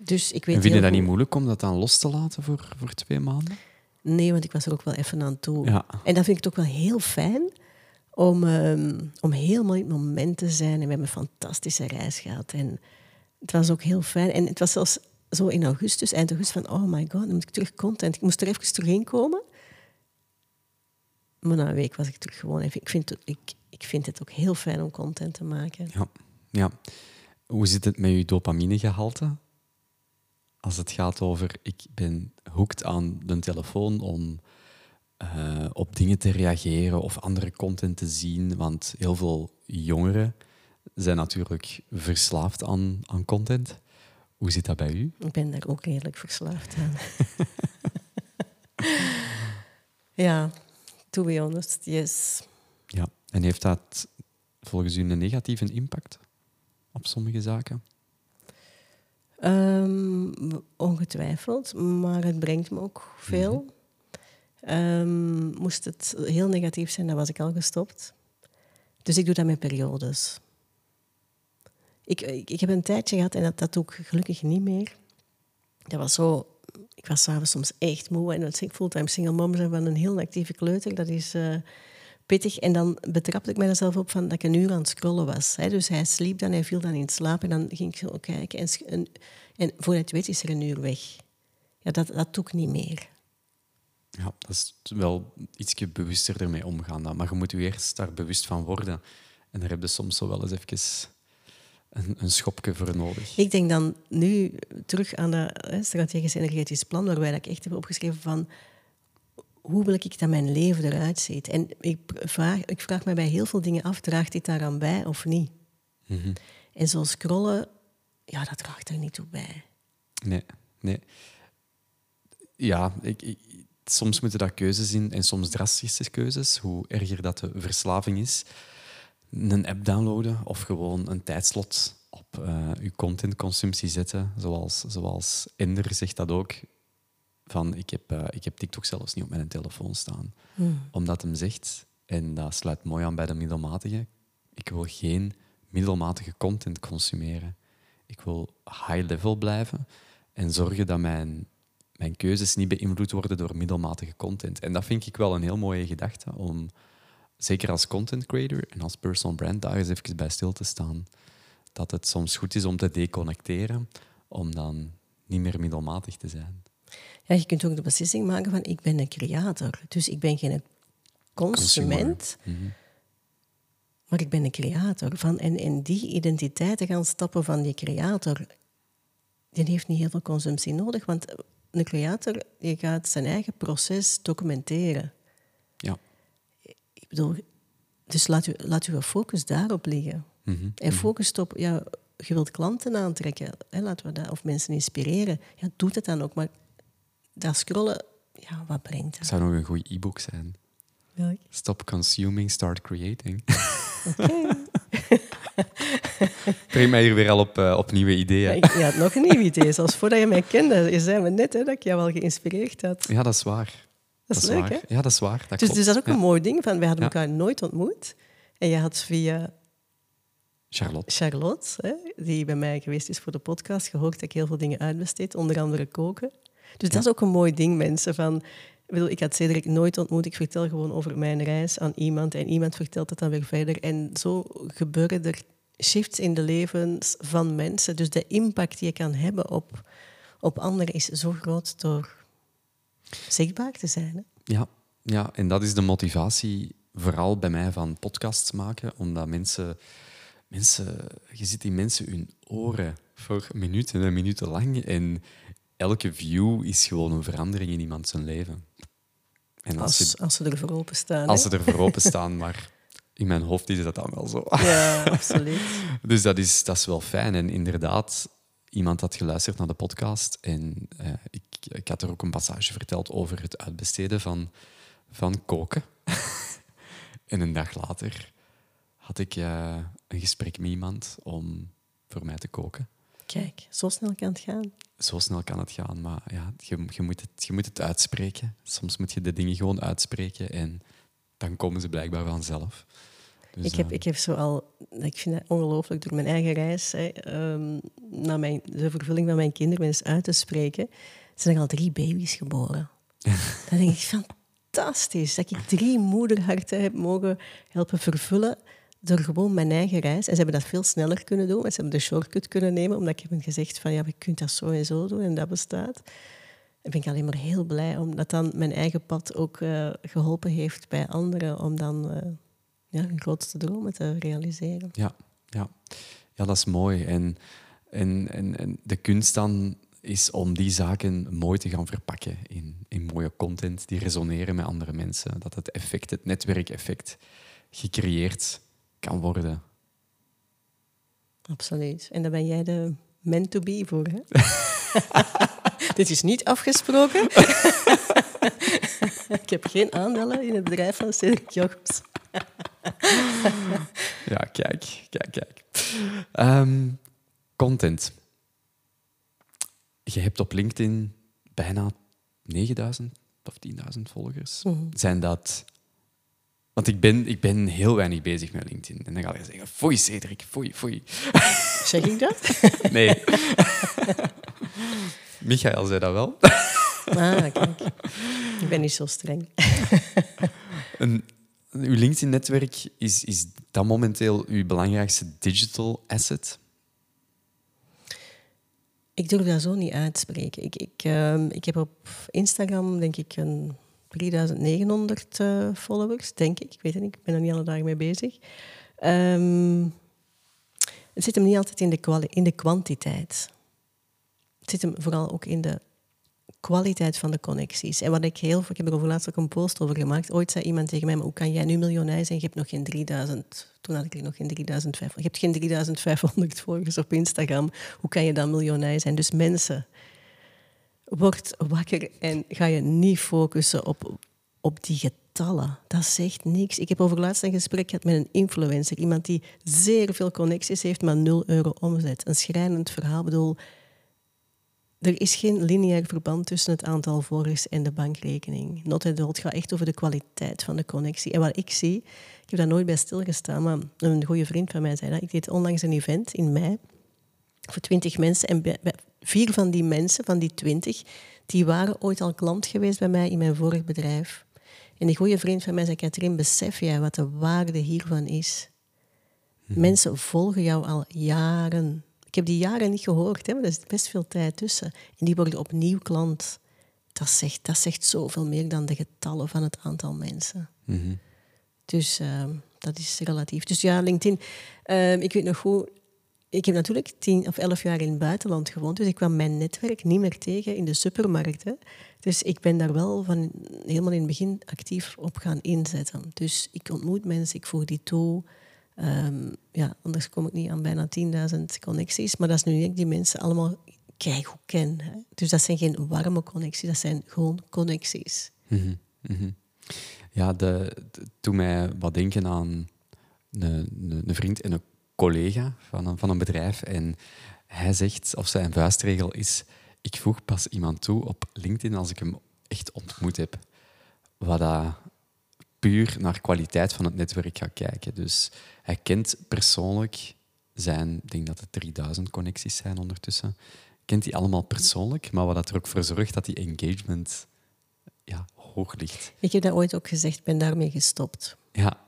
Dus ik weet en vind je dat niet moeilijk om dat dan los te laten voor, voor twee maanden? Nee, want ik was er ook wel even aan toe. Ja. En dan vind ik het ook wel heel fijn om, um, om helemaal in het moment te zijn. En we hebben een fantastische reis gehad. En het was ook heel fijn. En het was zelfs zo in augustus, eind augustus, van oh my god, dan moet ik terug content. Ik moest er even terug komen. Maar na een week was ik terug gewoon. Ik vind, het, ik, ik vind het ook heel fijn om content te maken. Ja, ja. Hoe zit het met je dopaminegehalte? Als het gaat over, ik ben hoekt aan de telefoon om uh, op dingen te reageren of andere content te zien. Want heel veel jongeren zijn natuurlijk verslaafd aan, aan content. Hoe zit dat bij u? Ik ben daar ook redelijk verslaafd aan. <laughs> ja, to be honest, yes. Ja, en heeft dat volgens u een negatieve impact? op sommige zaken? Um, ongetwijfeld, maar het brengt me ook veel. Mhm. Ehm, moest het heel negatief zijn, dan was ik al gestopt. Dus ik doe dat met periodes. Ik, ik, ik heb een tijdje gehad, en dat, dat doe ik gelukkig niet meer. Dat was zo... Ik was s'avonds soms echt moe. En als ik fulltime single mom zijn van een heel actieve kleuter, dat is... Uh, pittig. En dan betrapte ik mezelf op van dat ik een uur aan het scrollen was. Hè. Dus hij sliep dan, hij viel dan in slaap en dan ging ik zo kijken. En, en, en voordat je weet is er een uur weg. Ja, dat, dat doe ik niet meer. Ja, dat is wel ietsje bewuster ermee omgaan. Dan. Maar je moet je eerst daar bewust van worden. En daar heb je soms zo wel eens even een, een schopje voor nodig. Ik denk dan nu terug aan dat strategisch energetisch plan, waar wij dat echt hebben opgeschreven van hoe wil ik dat mijn leven eruit ziet? En ik vraag, ik vraag me bij heel veel dingen af, draagt dit daaraan bij of niet? Mhm. En zo scrollen, ja, dat draagt er niet toe bij. Nee, nee. Ja, ik, ik, soms moeten dat keuzes in en soms drastische keuzes, hoe erger dat de verslaving is. Een app downloaden of gewoon een tijdslot op uh, uw contentconsumptie zetten, zoals, zoals Ender zegt dat ook van ik heb, uh, ik heb TikTok zelfs niet op mijn telefoon staan. Hmm. Omdat hem zegt, en dat sluit mooi aan bij de middelmatige, ik wil geen middelmatige content consumeren. Ik wil high level blijven en zorgen dat mijn, mijn keuzes niet beïnvloed worden door middelmatige content. En dat vind ik wel een heel mooie gedachte om, zeker als content creator en als personal brand, daar eens even bij stil te staan. Dat het soms goed is om te deconnecteren, om dan niet meer middelmatig te zijn. Ja, je kunt ook de beslissing maken van ik ben een creator. Dus ik ben geen consument, mhm. maar ik ben een creator. Van, en in die identiteit te gaan stappen van die creator, die heeft niet heel veel consumptie nodig, want een creator die gaat zijn eigen proces documenteren. Ja. Ik bedoel, dus laat, u, laat uw focus daarop liggen. Mhm, En focust op, ja, je wilt klanten aantrekken, hè, laten we dat, of mensen inspireren. Ja, doe het dan ook. Maar dat scrollen, ja, wat brengt Het dat? zou nog een goed e-book zijn. Welk? Stop consuming, start creating. <laughs> Oké. <laughs> Breng mij hier weer al op, eh, op nieuwe Ja, ideeën. ik- je had nog een nieuw idee. Zoals voordat je mij kende, je zei me net hè, dat ik jou wel geïnspireerd had. Ja, dat is waar. Dat is leuk, waar. hè? Ja, dat is waar. Dat Dus, dus dat is ook Ja. een mooi ding. Van, wij hadden Ja. elkaar nooit ontmoet. En je had via Charlotte. Charlotte, hè, die bij mij geweest is voor de podcast, gehoord dat ik heel veel dingen uitbesteed, onder andere koken. Dus dat is ook een mooi ding, mensen. Van, ik, ik had Cedric nooit ontmoet. Ik vertel gewoon over mijn reis aan iemand en iemand vertelt het dan weer verder. En zo gebeuren er shifts in de levens van mensen. Dus de impact die je kan hebben op, op anderen is zo groot door zichtbaar te zijn. Ja, ja, en dat is de motivatie vooral bij mij van podcasts maken, omdat mensen, mensen je zit in mensen hun oren voor minuten en minuten lang en elke view is gewoon een verandering in iemand zijn leven. En als, Als, je, als ze ervoor openstaan. als hè? ze ervoor <laughs> openstaan, maar in mijn hoofd is dat dan wel zo. Ja, absoluut. <laughs> Dus dat is, dat is wel fijn. En inderdaad, iemand had geluisterd naar de podcast en eh, ik, ik had er ook een passage verteld over het uitbesteden van, van koken. <laughs> en een dag later had ik eh, een gesprek met iemand om voor mij te koken. Kijk, zo snel kan het gaan. Zo snel kan het gaan, maar ja, je, je, moet het, je moet het uitspreken. Soms moet je de dingen gewoon uitspreken en dan komen ze blijkbaar vanzelf. Dus, ik, heb, eh, ik heb zo al, ik vind het ongelooflijk door mijn eigen reis hè, ehm, naar mijn, de vervulling van mijn kinderwens uit te spreken, zijn er al drie baby's geboren. <laughs> Dan denk ik, fantastisch dat ik drie moederharten heb mogen helpen vervullen door gewoon mijn eigen reis. En ze hebben dat veel sneller kunnen doen, ze hebben de shortcut kunnen nemen, omdat ik heb gezegd van ja, je kunt dat zo en zo doen en dat bestaat. En ben ik alleen maar heel blij omdat dan mijn eigen pad ook eh, geholpen heeft bij anderen om dan eh, ja, hun grootste dromen te realiseren. Ja, ja. ja dat is mooi. En, en, en, en de kunst dan is om die zaken mooi te gaan verpakken in, in mooie content die resoneren met andere mensen. Dat het effect, het netwerkeffect, gecreëerd kan worden. Absoluut. En daar ben jij de man to be voor, hè? <laughs> Dit is niet afgesproken. <laughs> ik heb geen aandelen in het bedrijf van Cedric Jochems. <laughs> Ja, kijk, kijk, kijk. Ehm, content. Je hebt op LinkedIn bijna 9000 of 10.000 volgers. Zijn dat... Want ik ben, ik ben heel weinig bezig met LinkedIn. En dan ga je zeggen, foei Cedric, foei, foei. <laughs> Zeg ik dat? Nee. <laughs> Michael zei dat wel. Ah, kijk. Ik ben niet zo streng. <laughs> Een, uw LinkedIn-netwerk, is, is dat momenteel uw belangrijkste digital asset? Ik durf dat zo niet uitspreken. Ik, ik, ehm, ik heb op Instagram, denk ik, een 3900 eh, followers, denk ik. Ik weet het niet, ik ben er niet alle dagen mee bezig. Ehm, het zit hem niet altijd in de, in de kwantiteit. Het zit hem vooral ook in de kwaliteit van de connecties. En wat ik heel ik heb er laatst ook een post over gemaakt. Ooit zei iemand tegen mij, maar hoe kan jij nu miljonair zijn? Je hebt nog geen 3000... Toen had ik nog geen 3500. Je hebt geen 3500 volgers op Instagram. Hoe kan je dan miljonair zijn? Dus mensen, word wakker en ga je niet focussen op, op die getallen. Dat zegt niks. Ik heb over laatst een gesprek gehad met een influencer. Iemand die zeer veel connecties heeft, maar 0 euro omzet. Een schrijnend verhaal. Ik bedoel, er is geen lineair verband tussen het aantal volgers en de bankrekening. Not. Het gaat echt over de kwaliteit van de connectie. En wat ik zie, ik heb daar nooit bij stilgestaan, maar een goede vriend van mij zei dat. Ik deed onlangs een event in mei voor twintig mensen. En vier van die mensen, van die twintig, die waren ooit al klant geweest bij mij in mijn vorig bedrijf. En die goede vriend van mij zei, Katrien, besef jij wat de waarde hiervan is? Mensen volgen jou al jaren. Ik heb die jaren niet gehoord, hè, maar er is best veel tijd tussen. En die worden opnieuw klant. Dat zegt, dat zegt zoveel meer dan de getallen van het aantal mensen. Dus ehm, dat is relatief. Dus ja, LinkedIn. ehm, ik weet nog goed, ik heb natuurlijk tien of elf jaar in het buitenland gewoond, dus ik kwam mijn netwerk niet meer tegen in de supermarkten. Dus ik ben daar wel van helemaal in het begin actief op gaan inzetten. Dus ik ontmoet mensen, ik voeg die toe. Ehm, ja, anders kom ik niet aan bijna 10.000 connecties. Maar dat is nu niet die mensen allemaal keigoed ken. Hè. Dus dat zijn geen warme connecties, dat zijn gewoon connecties. Mhm, mhm. Ja, de, doe mij wat denken aan een, een, een vriend en een collega van een, van een bedrijf. En hij zegt, of zijn vuistregel is, ik voeg pas iemand toe op LinkedIn als ik hem echt ontmoet heb. Wat dat puur naar kwaliteit van het netwerk gaat kijken. Dus hij kent persoonlijk zijn, ik denk dat het 3000 connecties zijn ondertussen, kent hij allemaal persoonlijk, maar wat dat er ook voor zorgt dat die engagement ja, hoog ligt. Ik heb dat ooit ook gezegd, ben daarmee gestopt. Ja.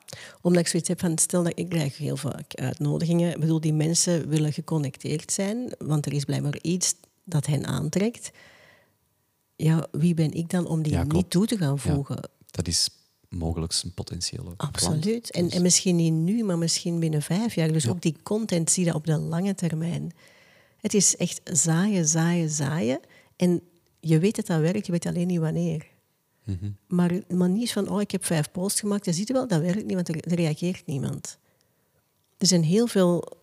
Omdat ik zoiets heb van, stel dat ik krijg heel vaak uitnodigingen. Ik bedoel, die mensen willen geconnecteerd zijn, want er is blijkbaar iets dat hen aantrekt. Ja, wie ben ik dan om die Ja, niet toe te gaan voegen? Dat is mogelijk een potentiële. Absoluut. En, Dus- en misschien niet nu, maar misschien binnen vijf jaar. Dus ook die content zie je op de lange termijn. Het is echt zaaien, zaaien, zaaien. En je weet dat dat werkt, je weet alleen niet wanneer. Maar, maar niet van, oh, ik heb vijf posts gemaakt. Je ziet wel, dat werkt niet, want er, er reageert niemand. Er zijn heel veel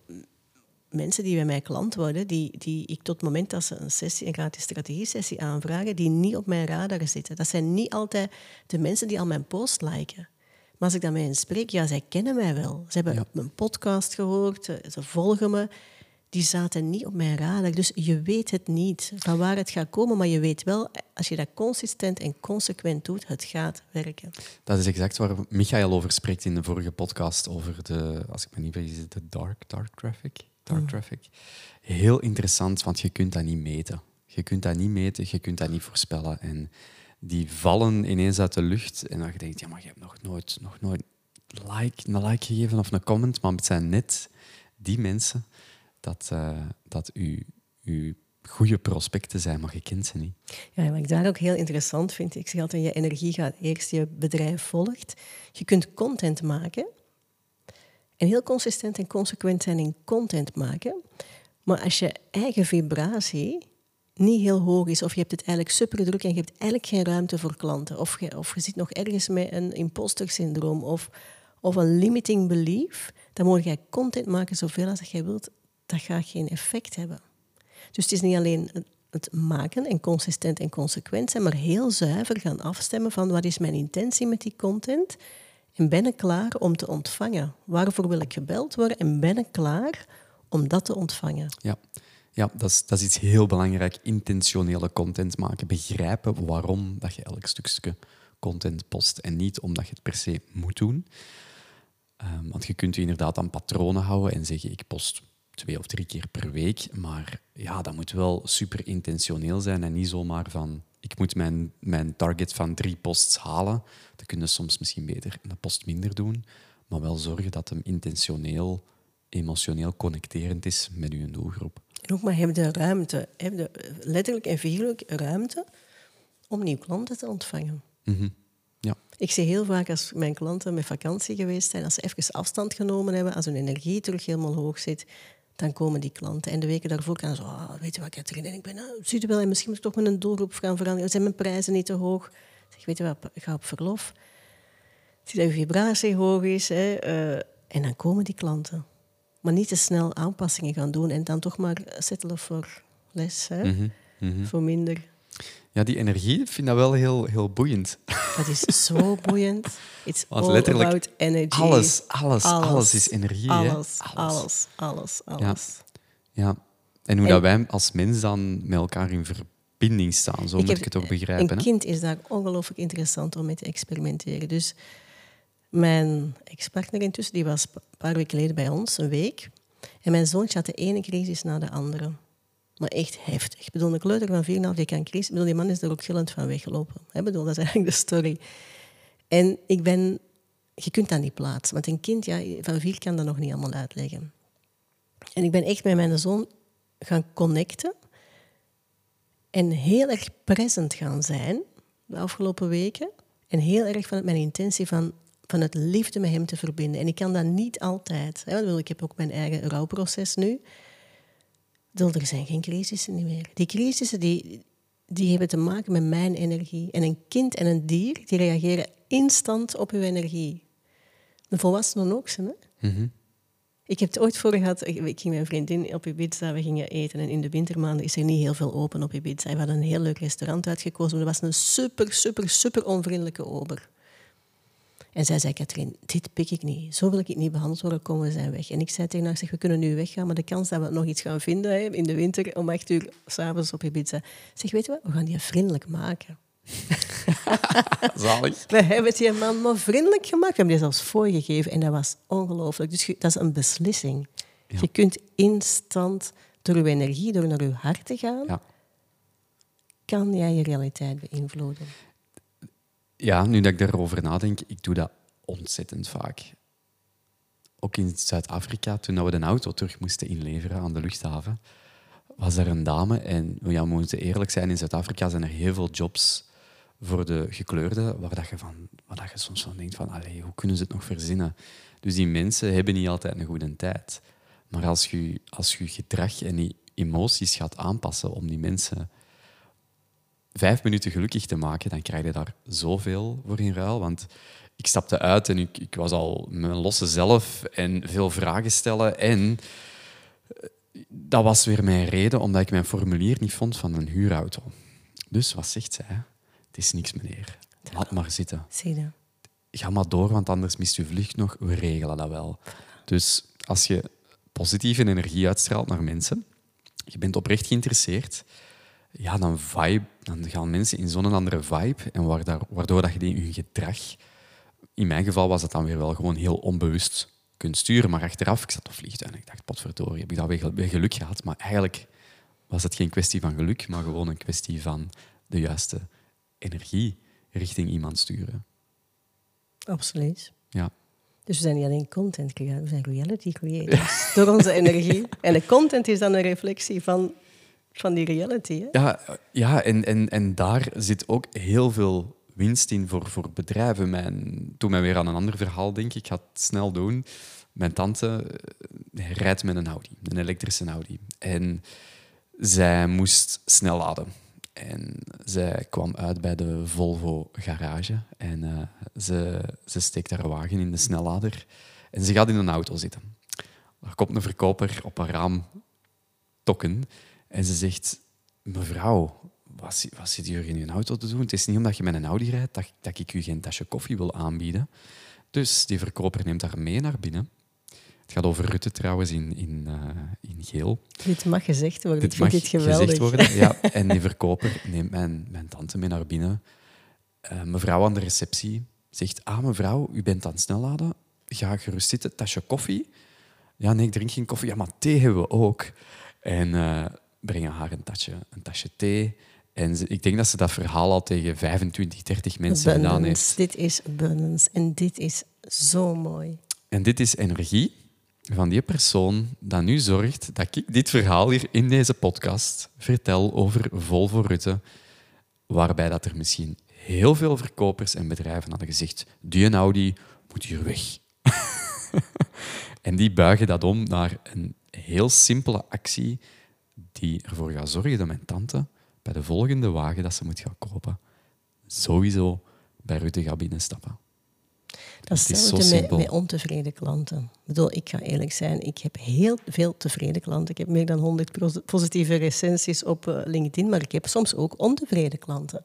mensen die bij mij klant worden, die, die ik tot het moment dat ze een sessie, een gratis strategie-sessie aanvragen, die niet op mijn radar zitten. Dat zijn niet altijd de mensen die al mijn post liken. Maar als ik dan met hen spreek, ja, zij kennen mij wel. Ze hebben Ja. mijn podcast gehoord, ze volgen me. Die zaten niet op mijn radar. Dus je weet het niet van waar het gaat komen, maar je weet wel, als je dat consistent en consequent doet, het gaat werken. Dat is exact waar Michael over spreekt in de vorige podcast over de, als ik me niet vergis, de dark, dark traffic. Dark traffic. Heel interessant, want je kunt dat niet meten. Je kunt dat niet meten, je kunt dat niet voorspellen. En die vallen ineens uit de lucht. En dan je denkt, ja, maar je hebt nog nooit, nog nooit like, een like gegeven of een comment. Maar het zijn net die mensen dat, eh, dat uw, uw goede prospecten zijn, maar je kent ze niet. Ja, wat ik daar ook heel interessant vind, ik zeg altijd, je energie gaat eerst je bedrijf volgt. Je kunt content maken en heel consistent en consequent zijn in content maken. Maar als je eigen vibratie niet heel hoog is, of je hebt het eigenlijk super druk en je hebt eigenlijk geen ruimte voor klanten, of je, of je zit nog ergens met een imposter syndroom of, of een limiting belief, dan moet jij content maken zoveel als jij wilt. Dat gaat geen effect hebben. Dus het is niet alleen het- maken en consistent en consequent zijn, maar heel zuiver gaan afstemmen van wat is mijn intentie met die content en ben ik klaar om te ontvangen? Waarvoor wil ik gebeld worden en ben ik klaar om dat te ontvangen? Ja, ja dat, is, dat is iets heel belangrijk. Intentionele content maken. Begrijpen waarom dat je elk stukje content post. En niet omdat je het per se moet doen. Ehm, want je kunt je inderdaad aan patronen houden en zeggen: ik post twee of drie keer per week. Maar ja, dat moet wel super intentioneel zijn en niet zomaar van. Ik moet mijn, mijn target van drie posts halen. Dan kun je soms misschien beter een post minder doen. Maar wel zorgen dat hem intentioneel, emotioneel connecterend is met uw doelgroep. En ook maar heb de ruimte, heb de letterlijk en figuurlijk ruimte om nieuwe klanten te ontvangen. Mhm. Ja. Ik zie heel vaak als mijn klanten met vakantie geweest zijn, als ze even afstand genomen hebben, als hun energie terug helemaal hoog zit, dan komen die klanten. En de weken daarvoor kan ze, oh, weet je wat, Katrien, en ik ben, nou, zie je wel, en misschien moet ik toch met een doelgroep gaan veranderen. Zijn mijn prijzen niet te hoog? Ik zeg, weet je wat, ga op verlof. Zie dat je vibratie hoog is. Hè, eh, en dan komen die klanten. Maar niet te snel aanpassingen gaan doen en dan toch maar settelen voor les, hè. Mhm. voor minder. Ja, die energie ik vind dat wel heel, heel boeiend. Dat is zo boeiend. It's Want all letterlijk about energy. Alles, alles, alles, is energie. hè? Alles, alles, alles, alles. Ja. En hoe En- dat wij als mens dan met elkaar in verbinding staan, zo moet heb- ik het ook begrijpen. Een hè? kind is daar ongelooflijk interessant om mee te experimenteren. Dus mijn ex-partner intussen, die was een paar weken geleden bij ons, een week. En mijn zoontje had de ene crisis na de andere. Echt heftig. Ik bedoel, een kleuter van 4,5 die kan crisis. Bedoel, die man is er ook gillend van weggelopen. Ik bedoel, dat is eigenlijk de story. En ik ben... Je kunt dat niet plaatsen. Want een kind ja, van vier kan dat nog niet allemaal uitleggen. En ik ben echt met mijn zoon gaan connecten. En heel erg present gaan zijn de afgelopen weken. En heel erg vanuit mijn intentie van, het liefde met hem te verbinden. En ik kan dat niet altijd. Hè, ik heb ook mijn eigen rouwproces nu. Er zijn geen crisissen meer. Die crisissen die, die hebben te maken met mijn energie. En een kind en een dier die reageren instant op uw energie. De volwassenen ook, hè? Mhm. Ik heb het ooit voor gehad, ik ik ging met een vriendin op Ibiza, we gingen eten. En in de wintermaanden is er niet heel veel open op Ibiza. We hadden een heel leuk restaurant uitgekozen, maar er was een super, super, super onvriendelijke ober. En zij zei, Katrien, dit pik ik niet. Zo wil ik het niet behandeld worden, komen we zijn weg. En ik zei tegen haar, zeg, we kunnen nu weggaan, maar de kans dat we nog iets gaan vinden hè, in de winter om acht uur s'avonds op Ibiza. Zeg, weet je wat, we gaan die vriendelijk maken. <laughs> Zalig. We hebben die man maar vriendelijk gemaakt. We hebben die zelfs voorgegeven en dat was ongelooflijk. Dus je- dat is een beslissing. Ja. Je kunt instant, door je energie, door naar je hart te gaan, Ja. kan jij je realiteit beïnvloeden. Ja, nu dat ik daarover nadenk, ik doe dat ontzettend vaak. Ook in Zuid-Afrika, toen we de auto terug moesten inleveren aan de luchthaven, was er een dame. En ja, we moeten eerlijk zijn, in Zuid-Afrika zijn er heel veel jobs voor de gekleurden, waar, dat je, van, waar dat je soms van denkt van, allee, hoe kunnen ze het nog verzinnen? Dus die mensen hebben niet altijd een goede tijd. Maar als je als je gedrag en je emoties gaat aanpassen om die mensen vijf minuten gelukkig te maken, dan krijg je daar zoveel voor in ruil. Want ik stapte uit en ik, ik was al mijn losse zelf en veel vragen stellen. En eh, dat was weer mijn reden, omdat ik mijn formulier niet vond van een huurauto. Dus wat zegt zij? Het is niks, meneer. Laat maar zitten. Zie je? Ga maar door, want anders mist je vlucht nog. We regelen dat wel. Dus als je positieve energie uitstraalt naar mensen, je bent oprecht geïnteresseerd, ja, dan, vibe, dan gaan mensen in zo'n andere vibe. En waardoor, waardoor dat je die in hun gedrag, in mijn geval was dat dan weer wel gewoon heel onbewust kunt sturen. Maar achteraf, ik zat op vliegtuig en ik dacht, potverdorie, heb ik dat weer, weer geluk gehad. Maar eigenlijk was het geen kwestie van geluk, maar gewoon een kwestie van de juiste energie richting iemand sturen. Absoluut. Ja. Dus we zijn niet alleen content creators, we zijn reality creators. door onze energie. <laughs> En de content is dan een reflectie van, van die reality. Ja, ja en, en, en daar zit ook heel veel winst in voor, voor bedrijven. Mijn, toen mij weer aan een ander verhaal denk, ik ga het snel doen. Mijn tante eh, rijdt met een Audi, een elektrische Audi. En zij moest snel laden. En zij kwam uit bij de Volvo garage en eh, ze, ze steekt haar wagen in de snellader en ze gaat in een auto zitten. Er komt een verkoper op haar raam tokken en ze zegt: Mevrouw, wat, wat zit hier in uw auto te doen? Het is niet omdat je met een Audi rijdt dat, dat ik u geen tasje koffie wil aanbieden. Dus die verkoper neemt haar mee naar binnen. Het gaat over Rutte trouwens in, in, eh, in geel. Dit mag gezegd worden. Dit ik vind mag dit geweldig. gezegd worden. <laughs> Ja. En die verkoper neemt mijn, mijn tante mee naar binnen. Eh, mevrouw aan de receptie zegt, ah mevrouw, u bent aan het snelladen. Ga gerust zitten, tasje koffie. Ja, nee, ik drink geen koffie. Ja, maar thee hebben we ook. En eh, brengen haar een tasje, een tasje thee. En ze- ik denk dat ze dat verhaal al tegen 25, 30 mensen gedaan heeft. Dit is abundance. En dit is zo mooi. En dit is energie van die persoon dat nu zorgt dat ik dit verhaal hier in deze podcast vertel over Volvo Rutte, waarbij dat er misschien heel veel verkopers en bedrijven hadden gezegd die een Audi moet hier weg. <laughs> en die buigen dat om naar een heel simpele actie die ervoor gaat zorgen dat mijn tante bij de volgende wagen dat ze moet gaan kopen, sowieso bij Rutte gaat binnenstappen. Dat is zo hetzelfde met, met ontevreden klanten. Ik bedoel, ik ga eerlijk zijn, ik heb heel veel tevreden klanten. Ik heb meer dan 100 pos- positieve recensies op eh, LinkedIn, maar ik heb soms ook ontevreden klanten.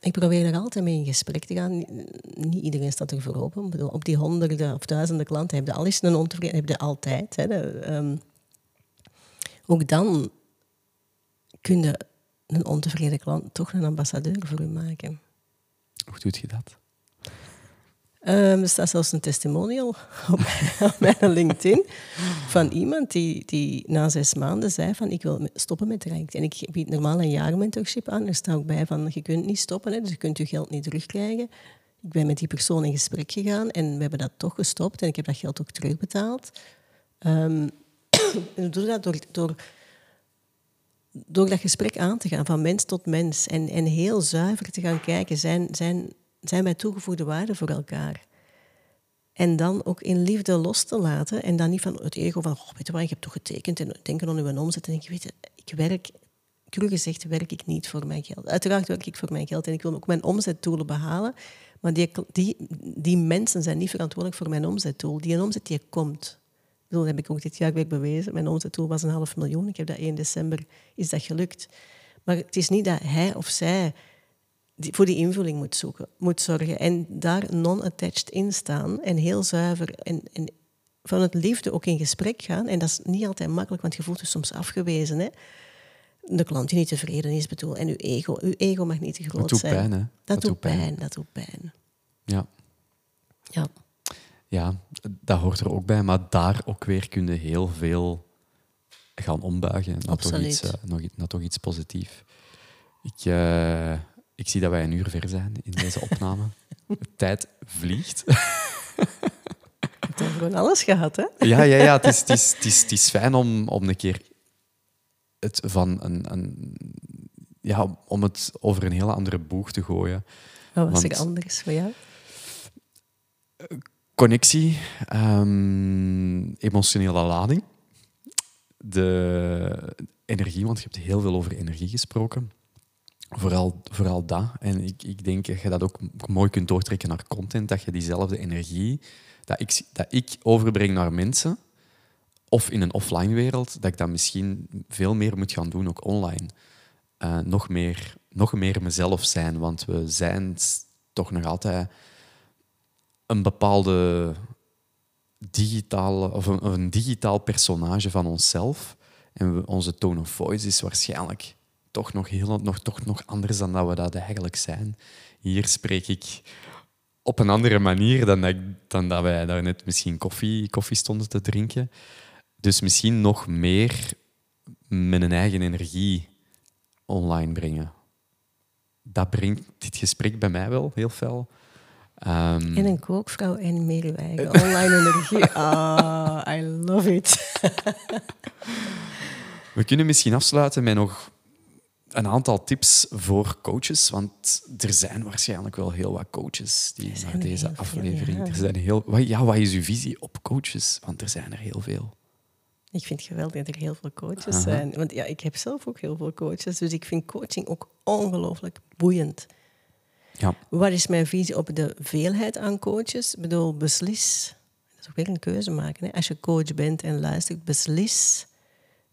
Ik probeer er altijd mee in gesprek te gaan. Niet iedereen staat er voor open. Ik bedoel, op die honderden of duizenden klanten heb je al eens een ontevreden, heb je altijd. Hè. De, ehm, ook dan kun je een ontevreden klant toch een ambassadeur voor u maken. Hoe doet je dat? Ehm, er staat zelfs een testimonial op, <laughs> op mijn LinkedIn van iemand die, die na zes maanden zei van ik wil stoppen met Rijk. En ik bied normaal een jaar mentorship aan. Er staat ook bij van je kunt niet stoppen, hè, dus je kunt je geld niet terugkrijgen. Ik ben met die persoon in gesprek gegaan en we hebben dat toch gestopt en ik heb dat geld ook terugbetaald. Ehm, <coughs> en we doen dat door, door, door dat gesprek aan te gaan, van mens tot mens. En, en heel zuiver te gaan kijken, zijn, zijn, zijn wij toegevoegde waarde voor elkaar? En dan ook in liefde los te laten. En dan niet van het ego van, oh, weet je hebt toch getekend en denken aan uw omzet. En je, weet je, ik werk, cru gezegd, werk ik niet voor mijn geld. Uiteraard werk ik voor mijn geld en ik wil ook mijn omzetdoelen behalen. Maar die, die, die mensen zijn niet verantwoordelijk voor mijn omzetdoel. Die omzet die komt. Dat heb ik ook dit jaar weer bewezen. Mijn omzetdoel was een half miljoen. Ik heb dat 1 december, is dat gelukt. Maar het is niet dat hij of zij voor die invulling moet, zoeken, moet zorgen. En daar non-attached in staan en heel zuiver en, en van het liefde ook in gesprek gaan. En dat is niet altijd makkelijk, want je voelt je soms afgewezen. Hè? De klant die niet tevreden is, bedoel. En uw ego, uw ego mag niet te groot dat zijn. Pijn, hè? Dat, dat doet pijn. pijn. Dat doet pijn. Ja. Ja. Ja, dat hoort er ook bij. Maar daar ook weer kun je heel veel gaan ombuigen naar, toch iets, uh, naar toch iets positiefs. Ik, uh, ik zie dat wij een uur ver zijn in deze <laughs> opname. De tijd vliegt. Je hebt gewoon alles gehad, hè? Ja, ja, ja. Het is, het is, het is, het is fijn om, om een keer het van een, een, ja, om het over een hele andere boeg te gooien. Wat was er anders voor jou? Connectie, um, emotionele lading, de energie, want je hebt heel veel over energie gesproken. Vooral, vooral dat. En ik, ik denk dat je dat ook mooi kunt doortrekken naar content, dat je diezelfde energie dat ik, dat ik overbreng naar mensen, of in een offline wereld, dat ik dat misschien veel meer moet gaan doen, ook online. Uh, nog, meer, nog meer mezelf zijn, want we zijn toch nog altijd een bepaalde digitale, of een, een digitaal personage van onszelf. En onze tone of voice is waarschijnlijk toch nog, heel, nog, toch nog anders dan dat we dat eigenlijk zijn. Hier spreek ik op een andere manier dan dat, dan dat wij daar net misschien koffie, koffie stonden te drinken. Dus misschien nog meer mijn eigen energie online brengen. Dat brengt dit gesprek bij mij wel heel fel. Um, en een kookvrouw en eigen <laughs> online energie. Ah, I love it. <laughs> We kunnen misschien afsluiten met nog een aantal tips voor coaches, want er zijn waarschijnlijk wel heel wat coaches die naar deze aflevering. ja. Er zijn heel, wat, ja, wat is uw visie op coaches? Want er zijn er heel veel. Ik vind het geweldig dat er heel veel coaches zijn. Want ja, ik heb zelf ook heel veel coaches, dus ik vind coaching ook ongelooflijk boeiend. Ja. Wat is mijn visie op de veelheid aan coaches? Ik bedoel, beslis. Dat is ook weer een keuze maken. Hè? Als je coach bent en luistert, beslis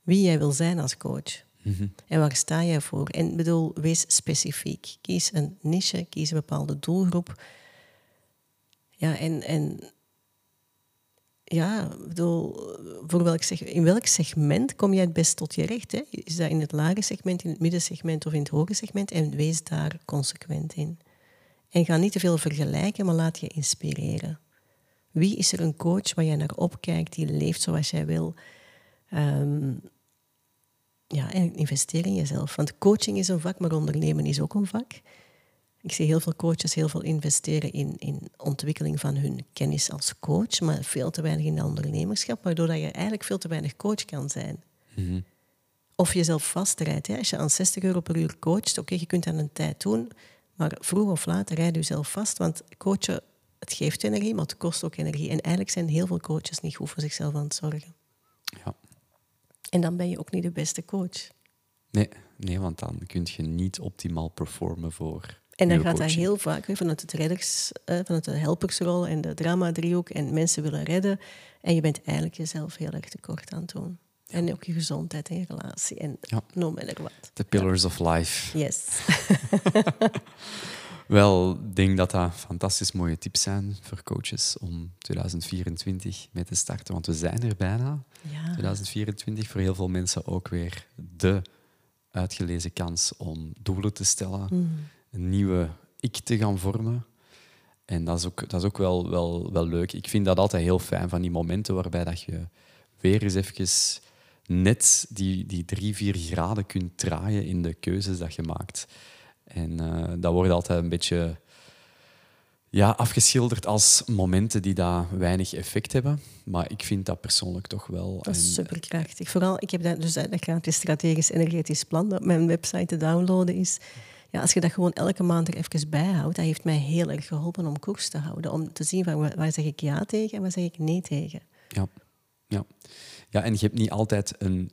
wie jij wil zijn als coach. Mhm. En waar sta jij voor? En bedoel, wees specifiek. Kies een niche, kies een bepaalde doelgroep. Ja, en, en ja, bedoel, voor welk in welk segment kom jij het best tot je recht? Hè? Is dat in het lage segment, in het middensegment of in het hoge segment? En wees daar consequent in. En ga niet te veel vergelijken, maar laat je inspireren. Wie is er een coach waar jij naar opkijkt, die leeft zoals jij wil? Um, ja, en investeer in jezelf. Want coaching is een vak, maar ondernemen is ook een vak. Ik zie heel veel coaches heel veel investeren in, in ontwikkeling van hun kennis als coach, maar veel te weinig in de ondernemerschap, waardoor dat je eigenlijk veel te weinig coach kan zijn. Mhm. Of jezelf vastrijdt. Hè. Als je aan 60 euro per uur coacht, oké, je kunt dat een tijd doen, maar vroeg of laat rijd je jezelf vast, want coachen, het geeft energie, maar het kost ook energie. En eigenlijk zijn heel veel coaches niet goed voor zichzelf aan het zorgen. Ja. En dan ben je ook niet de beste coach. Nee, nee want dan kun je niet optimaal performen voor. En dan gaat dat heel vaak vanuit, het redders, eh, vanuit de helpersrol en de drama-driehoek en mensen willen redden. En je bent eigenlijk jezelf heel erg tekort aan het doen. En ook je gezondheid en je relatie en ja. no matter what. The pillars of life. Yes. <laughs> Wel, ik denk dat dat fantastisch mooie tips zijn voor coaches om 2024 mee te starten. Want we zijn er bijna. Ja. 2024 voor heel veel mensen ook weer de uitgelezen kans om doelen te stellen, mm. een nieuwe ik te gaan vormen. En dat is ook, dat is ook wel, wel, wel leuk. Ik vind dat altijd heel fijn van die momenten waarbij dat je weer eens even net die, die drie, vier graden kunt draaien in de keuzes dat je maakt. En uh, dat wordt altijd een beetje ja, afgeschilderd als momenten die daar weinig effect hebben. Maar ik vind dat persoonlijk toch wel... Dat is superkrachtig. Vooral, ik heb dat, dus dat gratis strategisch energetisch plan dat op mijn website te downloaden is. Ja, als je dat gewoon elke maand er even bijhoudt, dat heeft mij heel erg geholpen om koers te houden. Om te zien van waar zeg ik ja tegen en waar zeg ik nee tegen. Ja, ja. Ja en je hebt niet altijd een,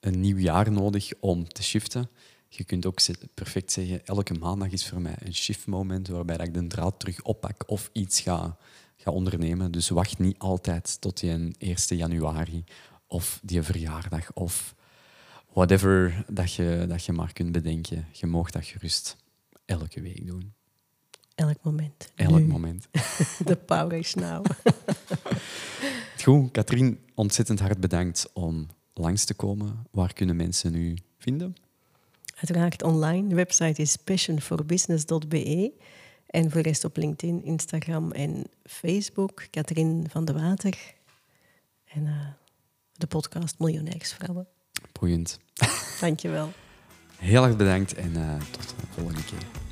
een nieuw jaar nodig om te shiften. Je Je kunt ook perfect zeggen, elke maandag is voor mij een shiftmoment waarbij ik de draad terug oppak of iets ga, ga ondernemen. Dus wacht niet altijd tot die 1 januari of die verjaardag of whatever dat je, dat je maar kunt bedenken. Je mag dat gerust elke week doen. Elk moment. Elk moment. <laughs> The power is now. <laughs> Goed, Katrien, ontzettend hard bedankt om langs te komen. Waar kunnen mensen u vinden? Uiteraard online. De website is passionforbusiness.be. En voor de rest op LinkedIn, Instagram en Facebook. Katrien van de Water. En uh, de podcast Miljonairsvrouwen. Boeiend. Dankjewel. Heel erg bedankt en uh, tot de volgende keer.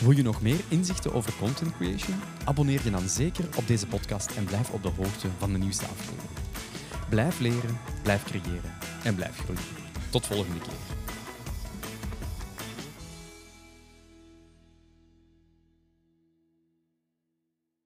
Wil je nog meer inzichten over content creation? Abonneer je dan zeker op deze podcast en blijf op de hoogte van de nieuwste aflevering. Blijf leren, blijf creëren en blijf groeien. Tot volgende keer.